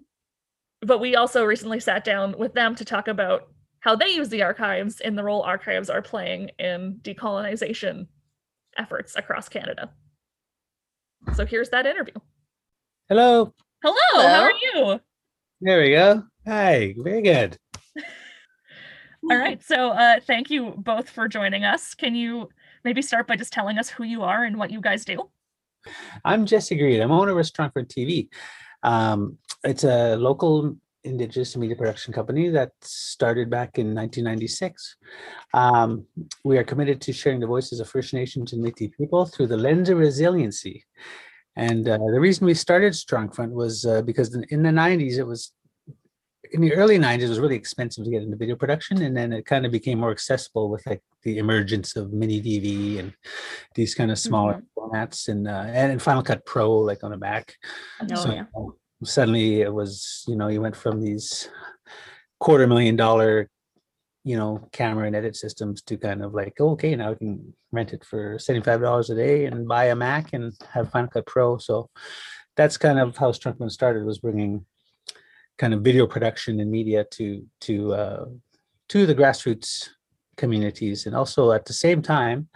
A: but we also recently sat down with them to talk about how they use the archives and the role archives are playing in decolonization efforts across Canada. So here's that interview.
D: Hello.
A: Hello, how are you?
D: There we go. Hi. Very good.
A: All right, so uh, thank you both for joining us. Can you maybe start by just telling us who you are and what you guys do?
D: I'm Jesse Green. I'm owner of Strong Front TV. Um, it's a local indigenous media production company that started back in 1996. Um, we are committed to sharing the voices of First Nations and Métis people through the lens of resiliency. And uh, the reason we started Strong Front was uh, because in- the 90s, it was in the early 90s, it was really expensive to get into video production. And then it kind of became more accessible with like the emergence of mini DV and these kind of smaller formats and, uh, and Final Cut Pro, like on the back.
B: Oh,
D: So
B: yeah.
D: Suddenly it was, you know, you went from these quarter million dollar, you know, camera and edit systems to kind of like, oh, okay, now we can rent it for $75 a day and buy a Mac and have Final Cut Pro. So that's kind of how Strong Front started was bringing kind of video production and media to, to, uh, to the grassroots communities. And also at the same time,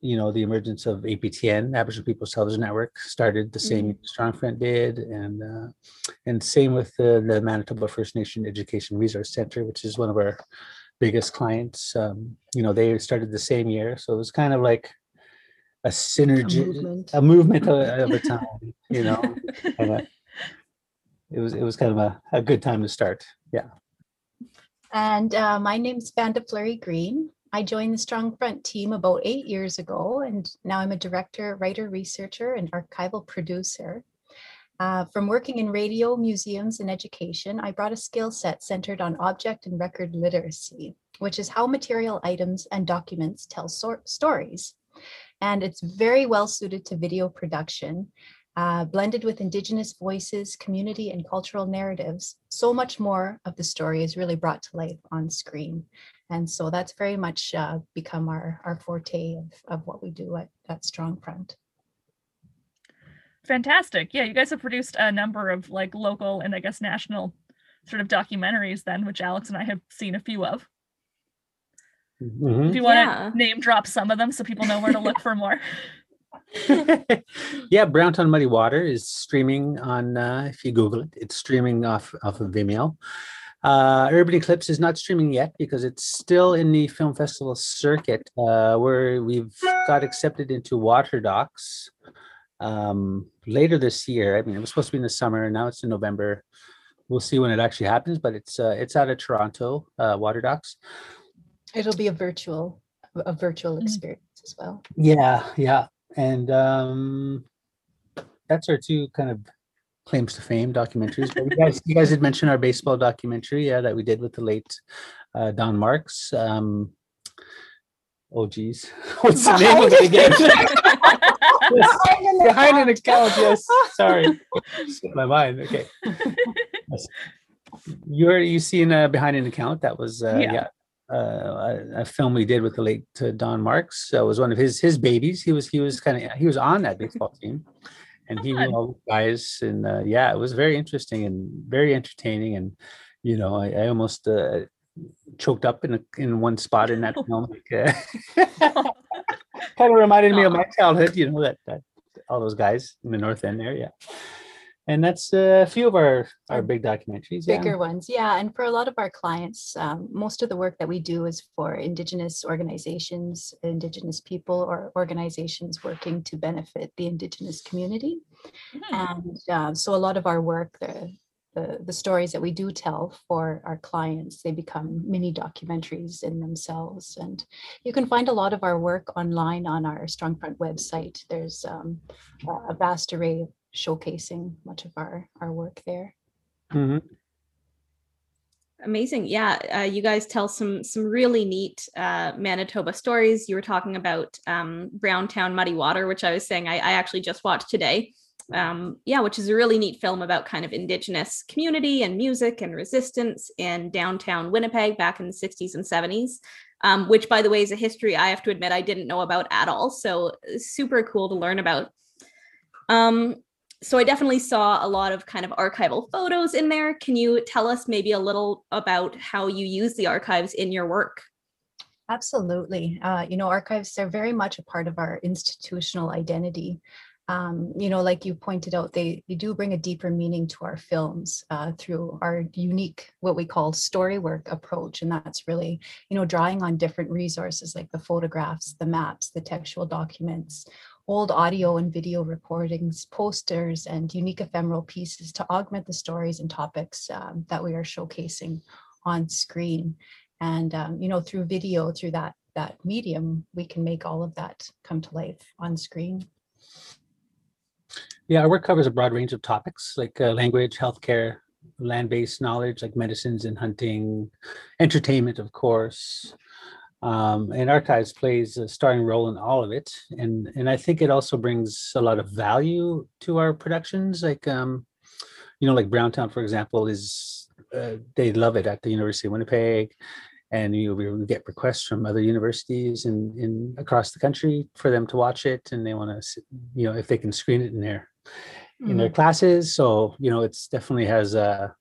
D: you know, the emergence of APTN, Aboriginal People's Television Network, started the same
B: Mhm.
D: Strong Front did, and uh, and same with the, the Manitoba First Nation Education Resource Center, which is one of our biggest clients. Um, you know, they started the same year, so it was kind of like a synergy,
B: movement.
D: a movement of, of a time. You know, and, uh, it was it was kind of a, a good time to start. Yeah.
E: And uh, my name's Vanda Fleury Green. I joined the Strong Front team about eight years ago, and now I'm a director, writer, researcher, and archival producer. Uh, from working in radio, museums, and education, I brought a skill set centered on object and record literacy, which is how material items and documents tell so- stories. And it's very well suited to video production, uh, blended with Indigenous voices, community, and cultural narratives. So much more of the story is really brought to life on screen. And so that's very much uh, become our, our forte of, of what we do at, at Strong Front.
A: Fantastic. Yeah, you guys have produced a number of like local and I guess national sort of documentaries then, which Alex and I have seen a few of.
D: Mhm.
A: If you want
B: Yeah.
A: to name drop some of them so people know where to look for more.
D: yeah, Browntown Muddy Water is streaming on. Uh, if you Google it, it's streaming off off of Vimeo. Uh, Urban Eclipse is not streaming yet because it's still in the film festival circuit, uh, where we've got accepted into Water Docs um, later this year. I mean, it was supposed to be in the summer, now it's in November. We'll see when it actually happens, but it's uh, it's out of Toronto, uh, Water Docs.
E: It'll be a virtual, a virtual
A: Mhm.
E: experience as well.
D: Yeah, yeah. And um that's our two kind of claims to fame documentaries. But you guys, you guys did mention our baseball documentary, yeah, that we did with the late uh Don Marks. Um oh geez. What's the name of it again? Yes, Behind an account, yes. Sorry. My mind. Okay. Yes. You're you seen uh, behind an account that was uh,
A: Yeah.
D: yeah, uh, a, a film we did with the late uh, Don Marks. So it was one of his his babies. He was he was kind of he was on that baseball team, and he knew all the guys. And uh, yeah, it was very interesting and very entertaining. And you know, I, I almost uh, choked up in a, in one spot in that film. Like, uh, kind of reminded me of my childhood. You know that that all those guys in the North End there. Yeah. And that's uh, a few of our our
E: Our
D: big documentaries. yeah.
E: Bigger ones, yeah. And for a lot of our clients, um, most of the work that we do is for Indigenous organizations, Indigenous people, or organizations working to benefit the Indigenous community.
A: Mhm.
E: And uh, so a lot of our work, the, the, the stories that we do tell for our clients, they become mini documentaries in themselves. And you can find a lot of our work online on our Strongfront website. There's um, a- a vast array of showcasing much of our, our work there.
D: Mhm.
B: Amazing. Yeah, uh, you guys tell some some really neat uh, Manitoba stories. You were talking about um, Browntown Muddy Water, which I was saying I, I actually just watched today. Um, yeah, which is a really neat film about kind of Indigenous community and music and resistance in downtown Winnipeg back in the 60s and 70s. Um, which, by the way, is a history I have to admit I didn't know about at all. So super cool to learn about. Um, so I definitely saw a lot of kind of archival photos in there. Can you tell us maybe a little about how you use the archives in your work?
E: Absolutely. Uh, you know, archives are very much a part of our institutional identity. Um, you know, like you pointed out, they, they do bring a deeper meaning to our films uh, through our unique, what we call story work approach. And that's really, you know, drawing on different resources like the photographs, the maps, the textual documents, old audio and video recordings, posters, and unique ephemeral pieces to augment the stories and topics um, that we are showcasing on screen and um, you know through video through that that medium we can make all of that come to life on screen
D: Yeah, our work covers a broad range of topics like uh, language, healthcare, land-based knowledge like medicines and hunting, entertainment, of course. Um, and archives plays a starring role in all of it. And and I think it also brings a lot of value to our productions. Like um, you know, like Browntown, for example, is uh, they love it at the University of Winnipeg. And you know, we get requests from other universities in, in across the country for them to watch it, and they want to, you know, if they can screen it in their in their classes. So you know, it's definitely has a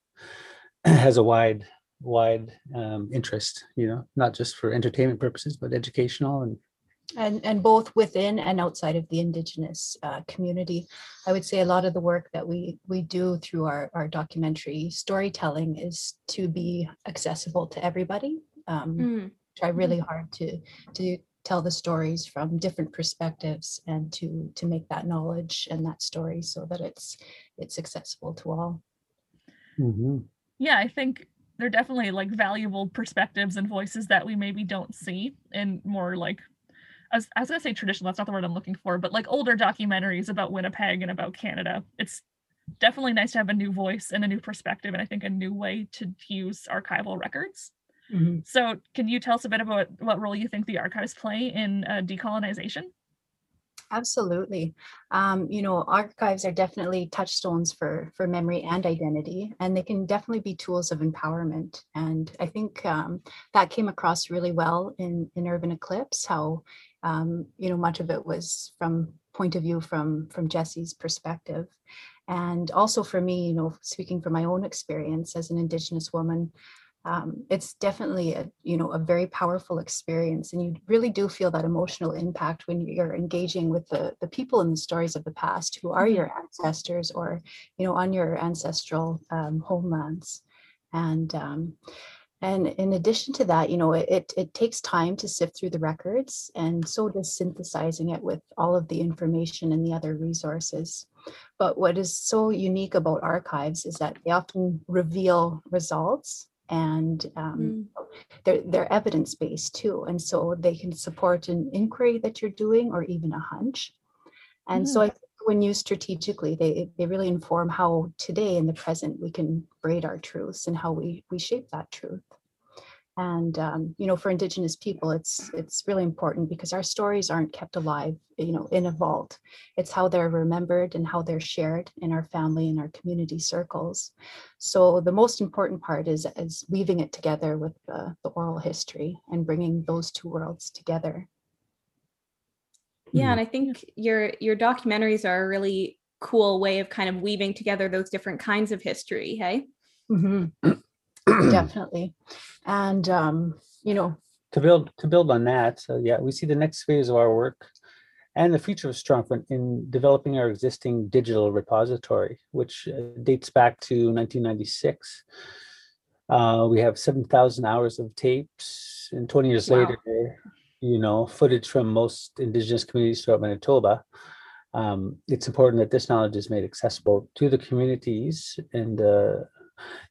D: has a wide wide um, interest. You know, not just for entertainment purposes, but educational and
E: and and both within and outside of the indigenous uh, community i would say a lot of the work that we we do through our our documentary storytelling is to be accessible to everybody um,
B: Mm,
E: try really hard to to tell the stories from different perspectives and to to make that knowledge and that story so that it's it's accessible to all
D: Mhm.
A: yeah i think they're definitely like valuable perspectives and voices that we maybe don't see in more like I was, I was gonna say traditional, that's not the word I'm looking for, but like older documentaries about Winnipeg and about Canada. It's definitely nice to have a new voice and a new perspective, and I think a new way to use archival records.
E: Mhm.
A: So, can you tell us a bit about what role you think the archives play in uh, decolonization?
E: Absolutely. Um, you know, archives are definitely touchstones for for memory and identity, and they can definitely be tools of empowerment. And I think um, that came across really well in in Urban Eclipse. How um, you know much of it was from point of view from from Jesse's perspective, and also for me, you know, speaking from my own experience as an Indigenous woman, um, it's definitely a you know a very powerful experience and you really do feel that emotional impact when you're engaging with the the people and the stories of the past who are
A: Mhm.
E: your ancestors or you know on your ancestral um, homelands and um, and in addition to that you know it, it it takes time to sift through the records and so does synthesizing it with all of the information and the other resources but what is so unique about archives is that they often reveal results and um,
B: Mm.
E: they're they're evidence based too and so they can support an inquiry that you're doing or even a hunch. And so i think when used strategically they they really inform how today in the present we can braid our truths and how we we shape that truth and um, you know for indigenous people it's it's really important because our stories aren't kept alive you know in a vault it's how they're remembered and how they're shared in our family and our community circles so the most important part is is weaving it together with the, the oral history and bringing those two worlds together
B: Yeah, and I think your your documentaries are a really cool way of kind of weaving together those different kinds of history. Hey.
E: definitely and um you know
D: to build to build on that, so yeah, we see the next phase of our work and the future of Strongfront in developing our existing digital repository, which uh, dates back to 1996. Uh, we have 7,000 hours of tapes, and 20 years
E: Wow.
D: later, you know, footage from most Indigenous communities throughout Manitoba. Um, it's important that this knowledge is made accessible to the communities, and uh,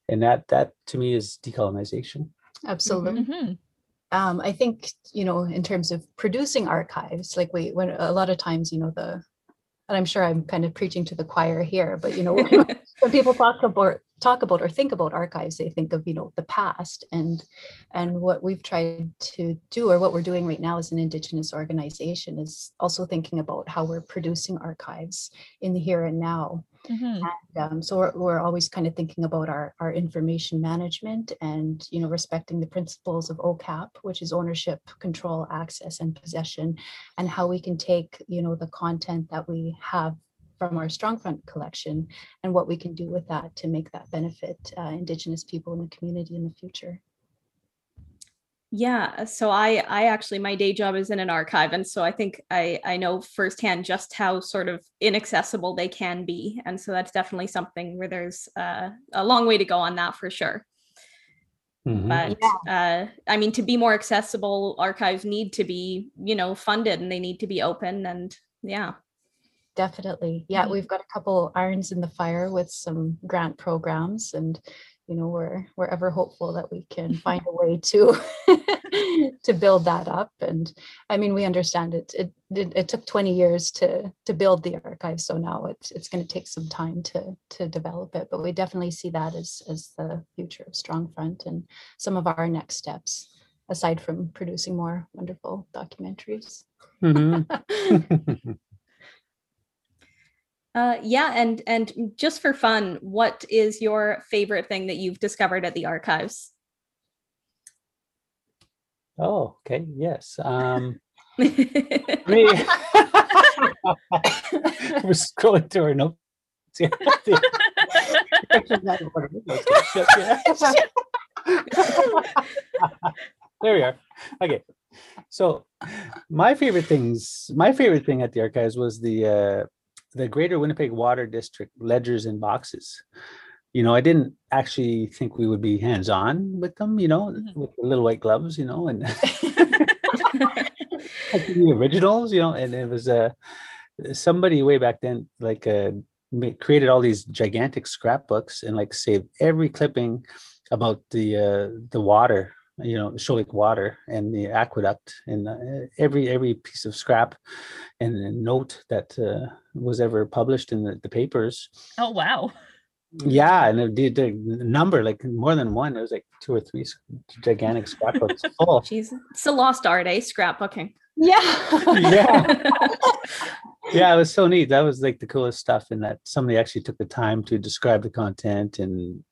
D: and that that to me is decolonization.
E: absolutely
A: Mhm.
E: um, I think you know in terms of producing archives, like we when a lot of times you know the, and I'm sure I'm kind of preaching to the choir here, but you know when, when people talk about talk about or think about archives, they think of you know the past and and what we've tried to do or what we're doing right now as an Indigenous organization is also thinking about how we're producing archives in the here and now.
A: Mhm.
E: Um, so we're, we're always kind of thinking about our, our information management and, you know, respecting the principles of OCAP, which is ownership, control, access, and possession, and how we can take, you know, the content that we have from our Strongfront collection and what we can do with that to make that benefit uh, Indigenous people in the community in the future.
B: Yeah, so I I actually my day job is in an archive and so I think I I know firsthand just how sort of inaccessible they can be and so that's definitely something where there's uh, a long way to go on that for sure.
D: Mhm.
B: But uh I mean to be more accessible archives need to be, you know, funded and they need to be open and yeah.
E: Definitely. Yeah,
A: Mhm.
E: we've got a couple irons in the fire with some grant programs and you know, we're we're ever hopeful that we can find a way to to build that up. And I mean, we understand it. It it, it took 20 years to to build the archive. So now it's it's going to take some time to to develop it. But we definitely see that as as the future of strong front and some of our next steps, aside from producing more wonderful documentaries.
D: Mhm.
B: Uh yeah and and just for fun, what is your favorite thing that you've discovered at the archives?
D: oh, okay. Yes. Um, me. We're scrolling through our notes. Yeah. there we are. Okay. So my favorite things, my favorite thing at the archives was the uh the Greater Winnipeg Water District ledgers and boxes. You know, I didn't actually think we would be hands-on with them, you know,
A: Mhm.
D: with the little white gloves, you know, and the originals, you know, and it was uh somebody way back then like uh created all these gigantic scrapbooks and like saved every clipping about the uh, the water, you know, the Shoal Lake water and the aqueduct, and uh, every every piece of scrap and note that uh, was ever published in the, the papers.
A: Oh wow.
D: Yeah, and it did the number like more than one. It was like two or three gigantic scrapbooks full.
B: Jeez, it's a lost art, eh? Scrapbooking.
E: Yeah.
D: Yeah. yeah, it was so neat. That was like the coolest stuff, in that somebody actually took the time to describe the content and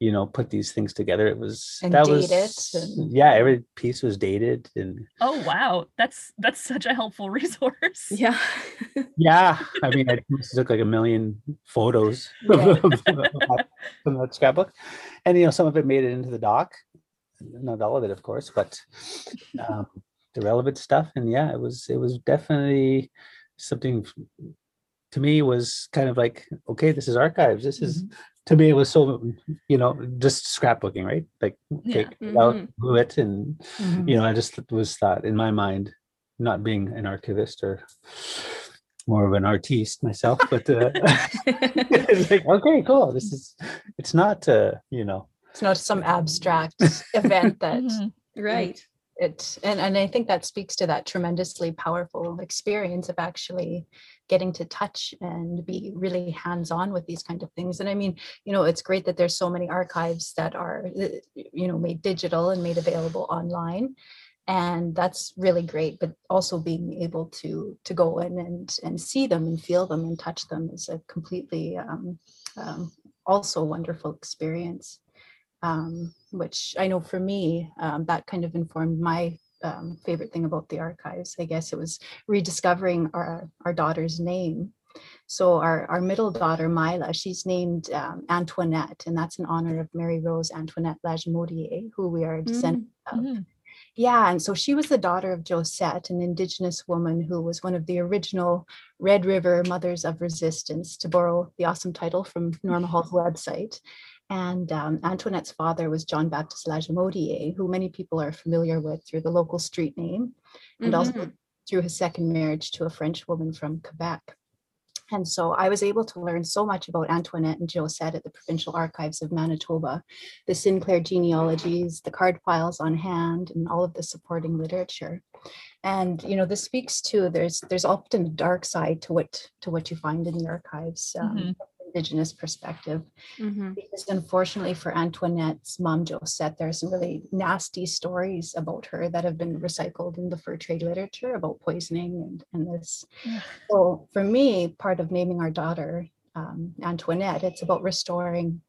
D: you know put these things together. It was
E: And
D: that
E: date
D: was
E: and-
D: yeah, every piece was dated and
A: Oh wow. That's that's such a helpful resource.
B: yeah.
D: yeah. I mean, I must have took like a million photos
E: Yeah.
D: from that scrapbook, and you know some of it made it into the doc, not all of it, of course, but um, the relevant stuff. And yeah, it was it was definitely something to me was kind of like okay, this is archives. This is to me it was so you know just scrapbooking, right? Like
A: Yeah.
D: take it out,
B: Mhm.
D: glue it, and
E: Mhm.
D: you know, I just was thought in my mind, not being an archivist or more of an artiste myself, but uh, it's like, okay, cool. This is, it's not, uh, you know,
E: It's not some abstract event that
A: Mhm.
B: right.
E: It and, and I think that speaks to that tremendously powerful experience of actually getting to touch and be really hands-on with these kind of things. And I mean, you know, it's great that there's so many archives that are uh, you know made digital and made available online. And that's really great, but also being able to to go in and and see them and feel them and touch them is a completely um, um, also wonderful experience um, which I know for me, um, that kind of informed my um, favorite thing about the archives. I guess it was rediscovering our, our daughter's name. So our, our middle daughter, Mila, she's named um, Antoinette, and that's in honor of Mary Rose Antoinette Lagimodière, who we are descendants of.
A: Mhm.
E: Yeah, and so she was the daughter of Josette, an indigenous woman who was one of the original Red River Mothers of Resistance, to borrow the awesome title from Norma Hall's website. And um, Antoinette's father was John Baptiste Lagimodière, who many people are familiar with through the local street name, and also
B: Mhm.
E: through his second marriage to a French woman from Quebec. And so I was able to learn so much about Antoinette and Josette at the Provincial Archives of Manitoba, the Sinclair genealogies, the card files on hand, and all of the supporting literature. And you know, this speaks to there's there's often a dark side to what to what you find in the archives, um,
A: Mhm.
E: Indigenous perspective
B: Mhm.
E: because unfortunately for Antoinette's mom Josette, there are some really nasty stories about her that have been recycled in the fur trade literature about poisoning and, and this.
A: Ugh.
E: So for me, part of naming our daughter um, Antoinette, it's about restoring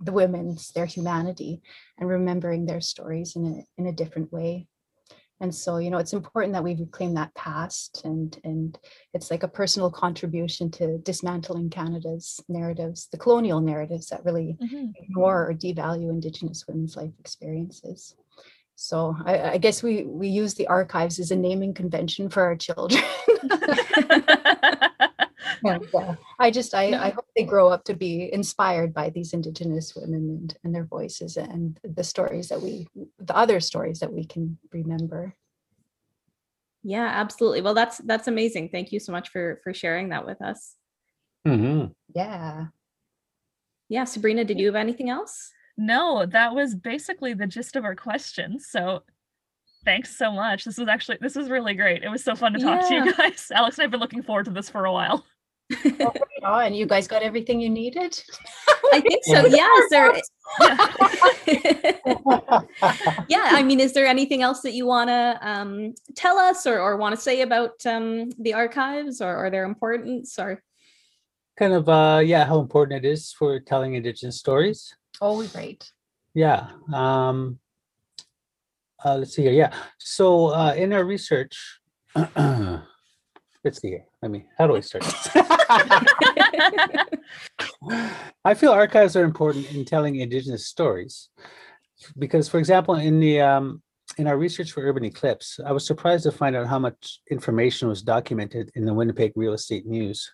E: the women's their humanity and remembering their stories in a in a different way. And so, you know, it's important that we reclaim that past and and it's like a personal contribution to dismantling Canada's narratives, the colonial narratives that really
A: Mhm.
E: ignore or devalue Indigenous women's life experiences. So I, I guess we we use the archives as a naming convention for our children. and, uh, I just I, I hope they grow up to be inspired by these Indigenous women and, and their voices and the stories that we the other stories that we can remember.
B: Yeah, absolutely. Well, that's that's amazing. Thank you so much for for sharing that with us.
D: Mhm.
E: Yeah.
B: Yeah, Sabrina, did you have anything else?
A: no, that was basically the gist of our questions. So thanks so much. This was actually this was really great. It was so fun to talk to you guys. Alex and I've been looking forward to this for a while.
E: Oh, and you guys got everything you needed?
B: I think so. Yeah. Is there?
A: Yeah.
B: yeah. I mean, is there anything else that you want to um, tell us or, or want to say about um, the archives or, or their importance? Or
D: kind of, uh, yeah, how important it is for telling Indigenous stories.
E: Oh, great.
D: Yeah. Um, uh, let's see here. Yeah. So uh, in our research, let's see here. Let me, how do I start? I feel archives are important in telling Indigenous stories because, for example, in the um, in our research for Urban Eclipse, I was surprised to find out how much information was documented in the Winnipeg Real Estate News.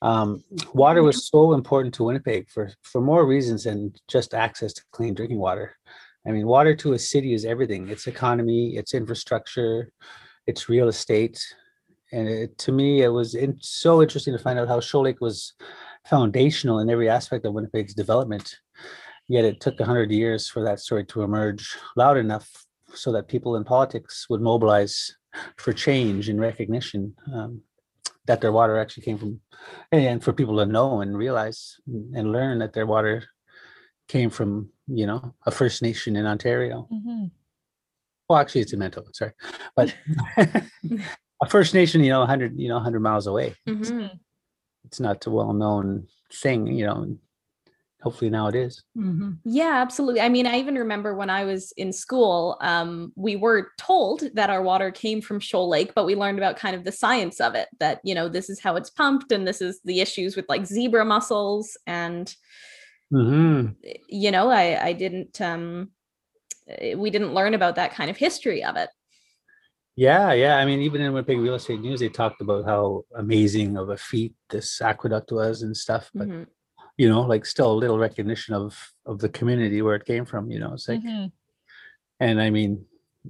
D: Um, water was so important to Winnipeg for for more reasons than just access to clean drinking water. I mean, water to a city is everything. It's economy, it's infrastructure, it's real estate, and it, to me, it was in, so interesting to find out how Shoal Lake was foundational in every aspect of Winnipeg's development. Yet it took 100 years for that story to emerge loud enough so that people in politics would mobilize for change and recognition um, that their water actually came from, and for people to know and realize and learn that their water came from, you know, a First Nation in Ontario.
A: Mhm.
D: Well, actually, it's in Manitoba, sorry, but a First Nation, you know, 100, you know, 100 miles away.
B: Mhm.
D: It's not a well-known thing, you know. Hopefully now it is.
E: Mhm.
B: Yeah, absolutely. I mean, I even remember when I was in school, um, we were told that our water came from Shoal Lake, but we learned about kind of the science of it that, you know, this is how it's pumped and this is the issues with like zebra mussels. And,
D: hmm
B: you know, I, I didn't, um, eh, we didn't learn about that kind of history of it.
D: Yeah, yeah. I mean, even in Winnipeg Real Estate News, they talked about how amazing of a feat this aqueduct was and stuff. But
B: Mhm.
D: you know, like still a little recognition of of the community where it came from. You know, it's like,
A: Mhm.
D: and I mean,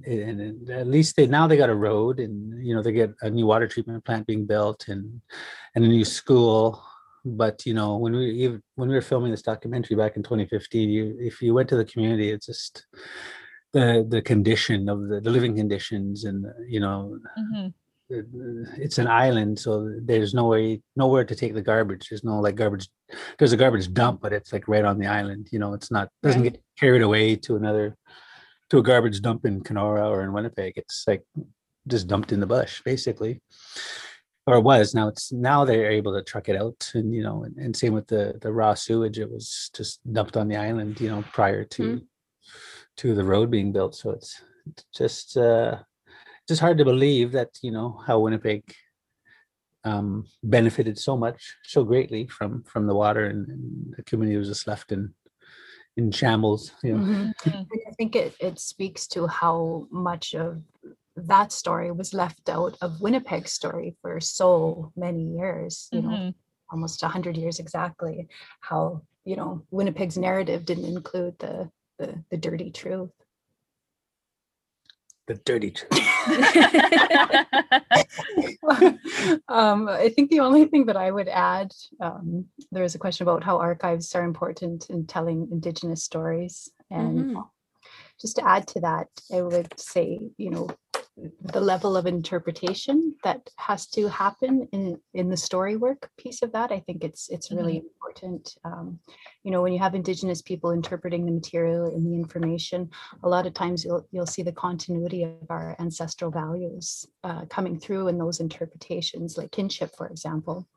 D: and, and at least they now they got a road, and you know, they get a new water treatment plant being built, and and a new school. But you know, when we even when we were filming this documentary back in 2015, you if you went to the community, it's just the the condition of the, the living conditions and you know
A: Mhm.
D: it- it's an island so there's no way nowhere to take the garbage there's no like garbage there's a garbage dump but it's like right on the island you know it's not doesn't
B: Right.
D: get carried away to another to a garbage dump in kenora or in winnipeg it's like just dumped in the bush basically or was now it's now they're able to truck it out and you know and, and same with the the raw sewage it was just dumped on the island you know prior to to the road being built so it's it's just uh just hard to believe that you know how Winnipeg um, benefited so much, so greatly from from the water, and, and the community was just left in in shambles. You know,
E: Mhm.
A: Mhm.
E: I think it, it speaks to how much of that story was left out of Winnipeg's story for so many years, you know,
A: Mhm.
E: almost 100 years exactly, how, you know, Winnipeg's narrative didn't include the, the, the dirty truth.
D: the dirty truth.
E: um, I think the only thing that I would add, um, there was a question about how archives are important in telling Indigenous stories. And
B: Mhm.
E: just to add to that, I would say, you know, the level of interpretation that has to happen in in the story work piece of that. I think it's it's really important um, you know when you have indigenous people interpreting the material and the information a lot of times you'll you'll see the continuity of our ancestral values uh, coming through in those interpretations like kinship for example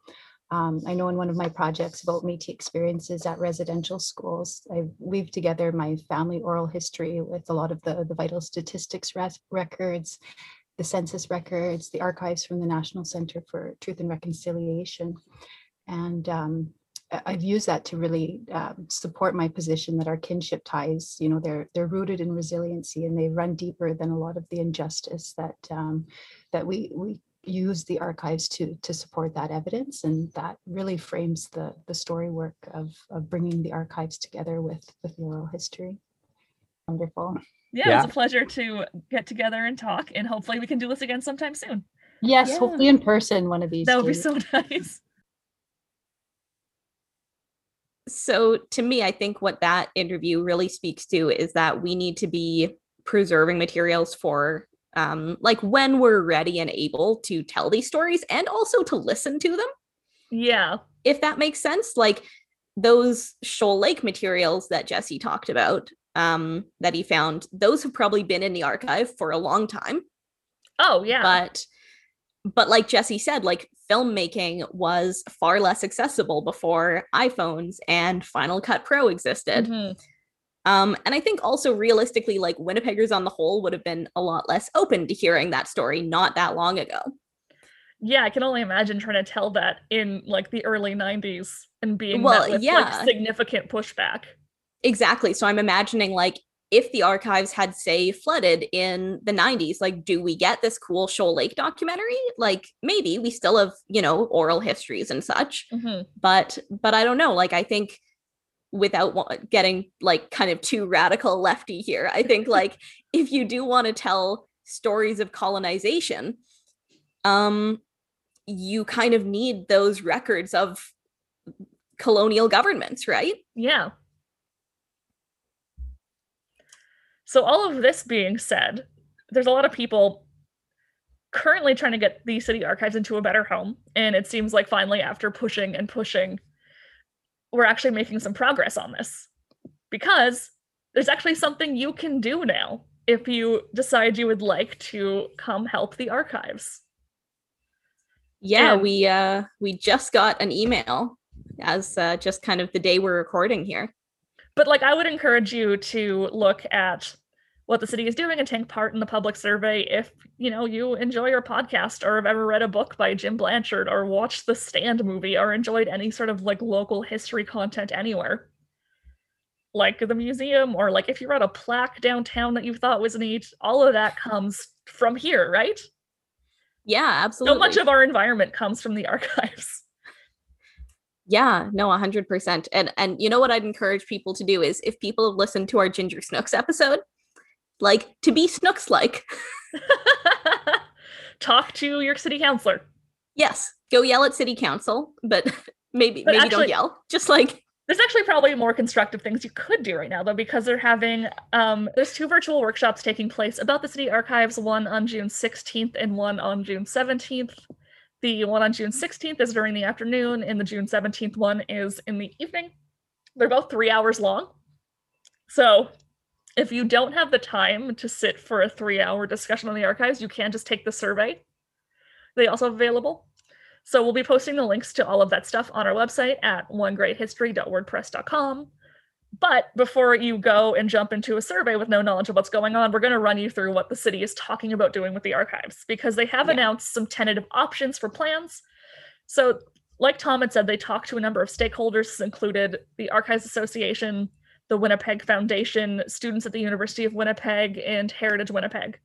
E: um, I know in one of my projects about Métis experiences at residential schools, I weaved together my family oral history with a lot of the, the vital statistics records, the census records, the archives from the National Center for Truth and Reconciliation. And um, I've used that to really um, support my position that our kinship ties, you know, they're they're rooted in resiliency and they run deeper than a lot of the injustice that um, that we we use the archives to to support that evidence and that really frames the the story work of of bringing the archives together with with the oral history wonderful
A: Yeah, it
D: Yeah.
A: was a pleasure to get together and talk, and hopefully we can do this again sometime soon.
E: yes
B: Yeah.
E: hopefully in person one of these
A: That would be so nice.
B: so to me i think what that interview really speaks to is that we need to be preserving materials for um like when we're ready and able to tell these stories and also to listen to them
A: Yeah.
B: if that makes sense like those shoal lake materials that jesse talked about um that he found those have probably been in the archive for a long time
A: Oh, yeah.
B: but but like jesse said like filmmaking was far less accessible before iphones and final cut pro existed
A: Mhm.
B: Um and i think also realistically like winnipeggers on the whole would have been a lot less open to hearing that story not that long ago
A: Yeah, I can only imagine trying to tell that in like the early 90s and being
B: Well,
A: met with
B: yeah.
A: like significant pushback.
B: exactly so i'm imagining like if the archives had say flooded in the 90s like do we get this cool shoal lake documentary like maybe we still have you know oral histories and such
A: Mhm.
B: but but i don't know like i think without getting like kind of too radical lefty here i think like if you do want to tell stories of colonization um you kind of need those records of colonial governments right
A: Yeah. So, all of this being said, there's a lot of people currently trying to get the city archives into a better home. And it seems like finally, after pushing and pushing, we're actually making some progress on this because there's actually something you can do now if you decide you would like to come help the archives.
B: Yeah,
A: And-
B: we uh we just got an email as uh, just kind of the day we're recording here.
A: But like I would encourage you to look at what the city is doing and take part in the public survey if you know you enjoy our podcast or have ever read a book by Jim Blanchard or watched the Stand movie or enjoyed any sort of like local history content anywhere. Like the museum or like if you read a plaque downtown that you thought was neat, all of that comes from here, right?
B: Yeah, absolutely.
A: So much of our environment comes from the archives.
B: Yeah, no, hundred percent. And and you know what I'd encourage people to do is if people have listened to our Ginger Snooks episode, like to be Snooks like,
A: Talk to your city councilor.
B: yes, go yell at city council, but maybe
A: But
B: maybe
A: actually-
B: don't yell. Just like
A: There's actually probably more constructive things you could do right now, though, because they're having um, there's two virtual workshops taking place about the city archives, one on June 16th and one on June 17th. The one on June 16th is during the afternoon, and the June 17th one is in the evening. They're both three hours long. So if you don't have the time to sit for a three hour discussion on the archives, you can just take the survey. They also have available. So we'll be posting the links to all of that stuff on our website at onegreathistory.wordpress.com. But before you go and jump into a survey with no knowledge of what's going on, we're going to run you through what the city is talking about doing with the archives because they have
B: Yeah.
A: announced some tentative options for plans. So, like Tom had said, they talked to a number of stakeholders, This included the Archives Association, the Winnipeg Foundation, students at the University of Winnipeg, and Heritage Winnipeg.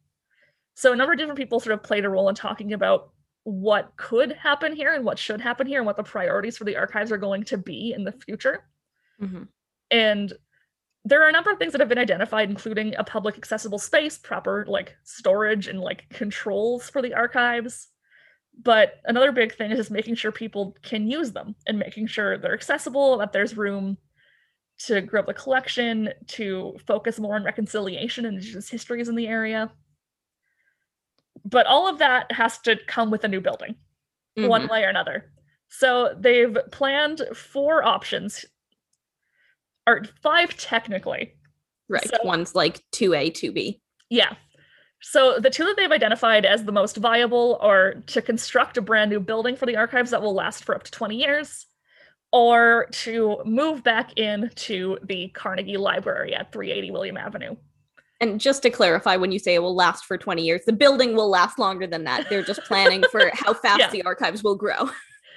A: So, a number of different people sort of played a role in talking about what could happen here and what should happen here and what the priorities for the archives are going to be in the future.
B: Mhm.
A: And there are a number of things that have been identified, including a public accessible space, proper like storage and like controls for the archives. But another big thing is just making sure people can use them and making sure they're accessible, that there's room to grow the collection, to focus more on reconciliation and indigenous histories in the area. But all of that has to come with a new building one
B: Mhm.
A: way or another. So they've planned four options, or five technically.
B: right.
A: so-
B: One's like two A, two B.
A: Yeah. So the two that they've identified as the most viable are to construct a brand new building for the archives that will last for up to 20 years, or to move back into the Carnegie Library at 380 William Avenue.
B: And just to clarify, when you say it will last for 20 years, the building will last longer than that. They're just planning for how fast
A: Yeah.
B: the archives will grow.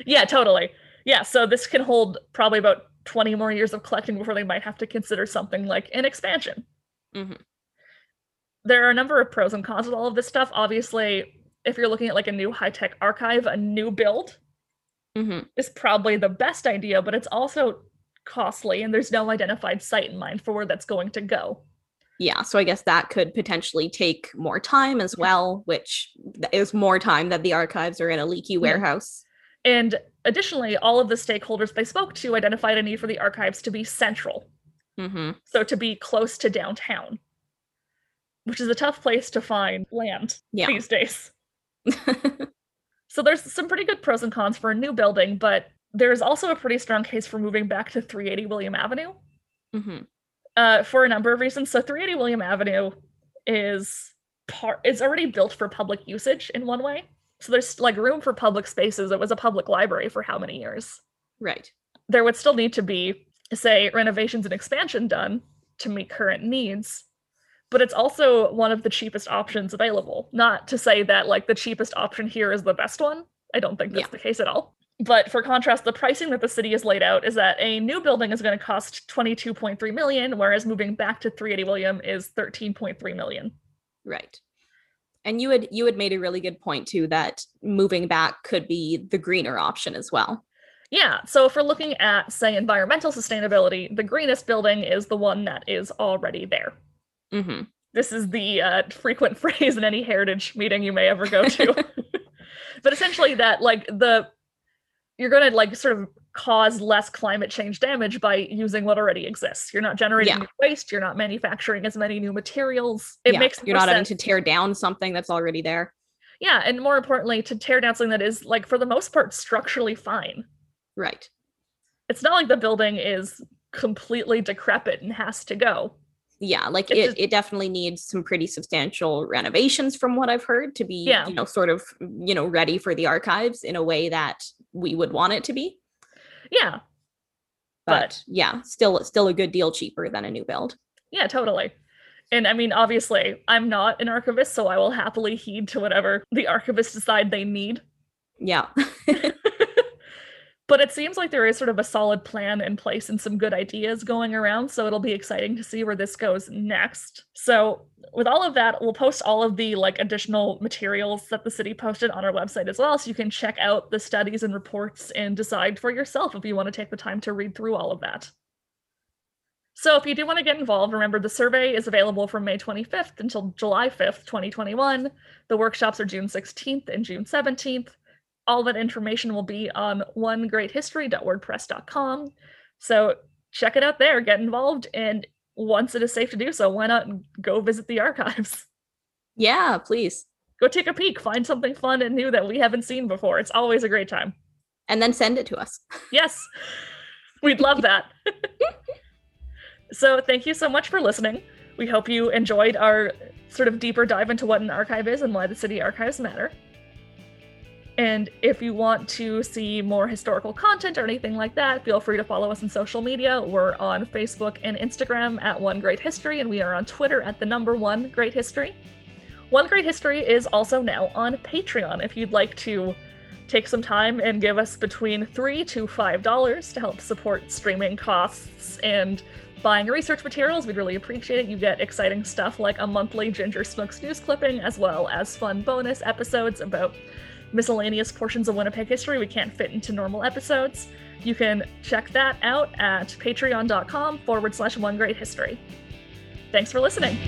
A: Yeah, totally. Yeah, so this can hold probably about 20 more years of collecting before they might have to consider something like an expansion.
B: Mhm.
A: There are a number of pros and cons with all of this stuff. Obviously, if you're looking at like a new high tech archive, a new build
B: hmm
A: is probably the best idea, but it's also costly and there's no identified site in mind for where that's going to go.
B: Yeah, so I guess that could potentially take more time as well, which is more time that the archives are in a leaky warehouse.
A: And additionally, all of the stakeholders they spoke to identified a need for the archives to be central.
B: hmm
A: so to be close to downtown which is a tough place to find land
B: Yeah.
A: these days so there's some pretty good pros and cons for a new building but there's also a pretty strong case for moving back to 380 william avenue.
B: Hmm
A: uh, for a number of reasons. So 380 william avenue is part is already built for public usage in one way. So there's like room for public spaces. It was a public library for how many years?
B: Right.
A: there would still need to be, say, renovations and expansion done to meet current needs. But it's also one of the cheapest options available. Not to say that like the cheapest option here is the best one. I don't think that's
B: Yeah.
A: the case at all. But for contrast, the pricing that the city has laid out is that a new building is going to cost 22.3 million, whereas moving back to 380 William is 13.3 million.
B: Right. And you had you had made a really good point too that moving back could be the greener option as well.
A: Yeah, so if we're looking at, say, environmental sustainability, the greenest building is the one that is already there.
B: Hmm
A: this is the uh, frequent phrase in any heritage meeting you may ever go to but essentially that like the you're going to like sort of cause less climate change damage by using what already exists. You're not generating
B: Yeah.
A: new waste, you're not manufacturing as many new materials. It
B: Yeah,
A: makes
B: you're not having to tear down something that's already there.
A: Yeah, and more importantly, to tear down something that is like for the most part structurally fine.
B: Right.
A: It's not like the building is completely decrepit and has to go.
B: Yeah, like
A: It's
B: it,
A: just-
B: it definitely needs some pretty substantial renovations from what I've heard to be,
A: Yeah.
B: you know, sort of, mm, you know, ready for the archives in a way that we would want it to be.
A: Yeah,
B: But,
A: But-
B: yeah, still still a good deal cheaper than a new build.
A: yeah, totally. And I mean, obviously, I'm not an archivist, so I will happily heed to whatever the archivists decide they need.
B: Yeah.
A: but it seems like there is sort of a solid plan in place and some good ideas going around. So it'll be exciting to see where this goes next. So with all of that, we'll post all of the like additional materials that the city posted on our website as well. So you can check out the studies and reports and decide for yourself if you want to take the time to read through all of that. So if you do want to get involved, remember the survey is available from May 25th until July 5th, 2021. The workshops are June 16th and June 17th all that information will be on onegreathistory.wordpress.com. So check it out there, get involved, and once it is safe to do so, why not go visit the archives?
B: yeah, please.
A: Go take a peek, find something fun and new that we haven't seen before. It's always a great time.
B: And then send it to us.
A: Yes, we'd love that. so, thank you so much for listening. We hope you enjoyed our sort of deeper dive into what an archive is and why the city archives matter. And if you want to see more historical content or anything like that, feel free to follow us on social media. We're on Facebook and Instagram at One Great History, and we are on Twitter at the number One Great History. One Great History is also now on Patreon if you'd like to take some time and give us between three to five dollars to help support streaming costs and buying research materials. We'd really appreciate it. You get exciting stuff like a monthly Ginger Snooks news clipping, as well as fun bonus episodes about miscellaneous portions of Winnipeg history we can't fit into normal episodes. You can check that out at patreon.com forward slash one great history. Thanks for listening.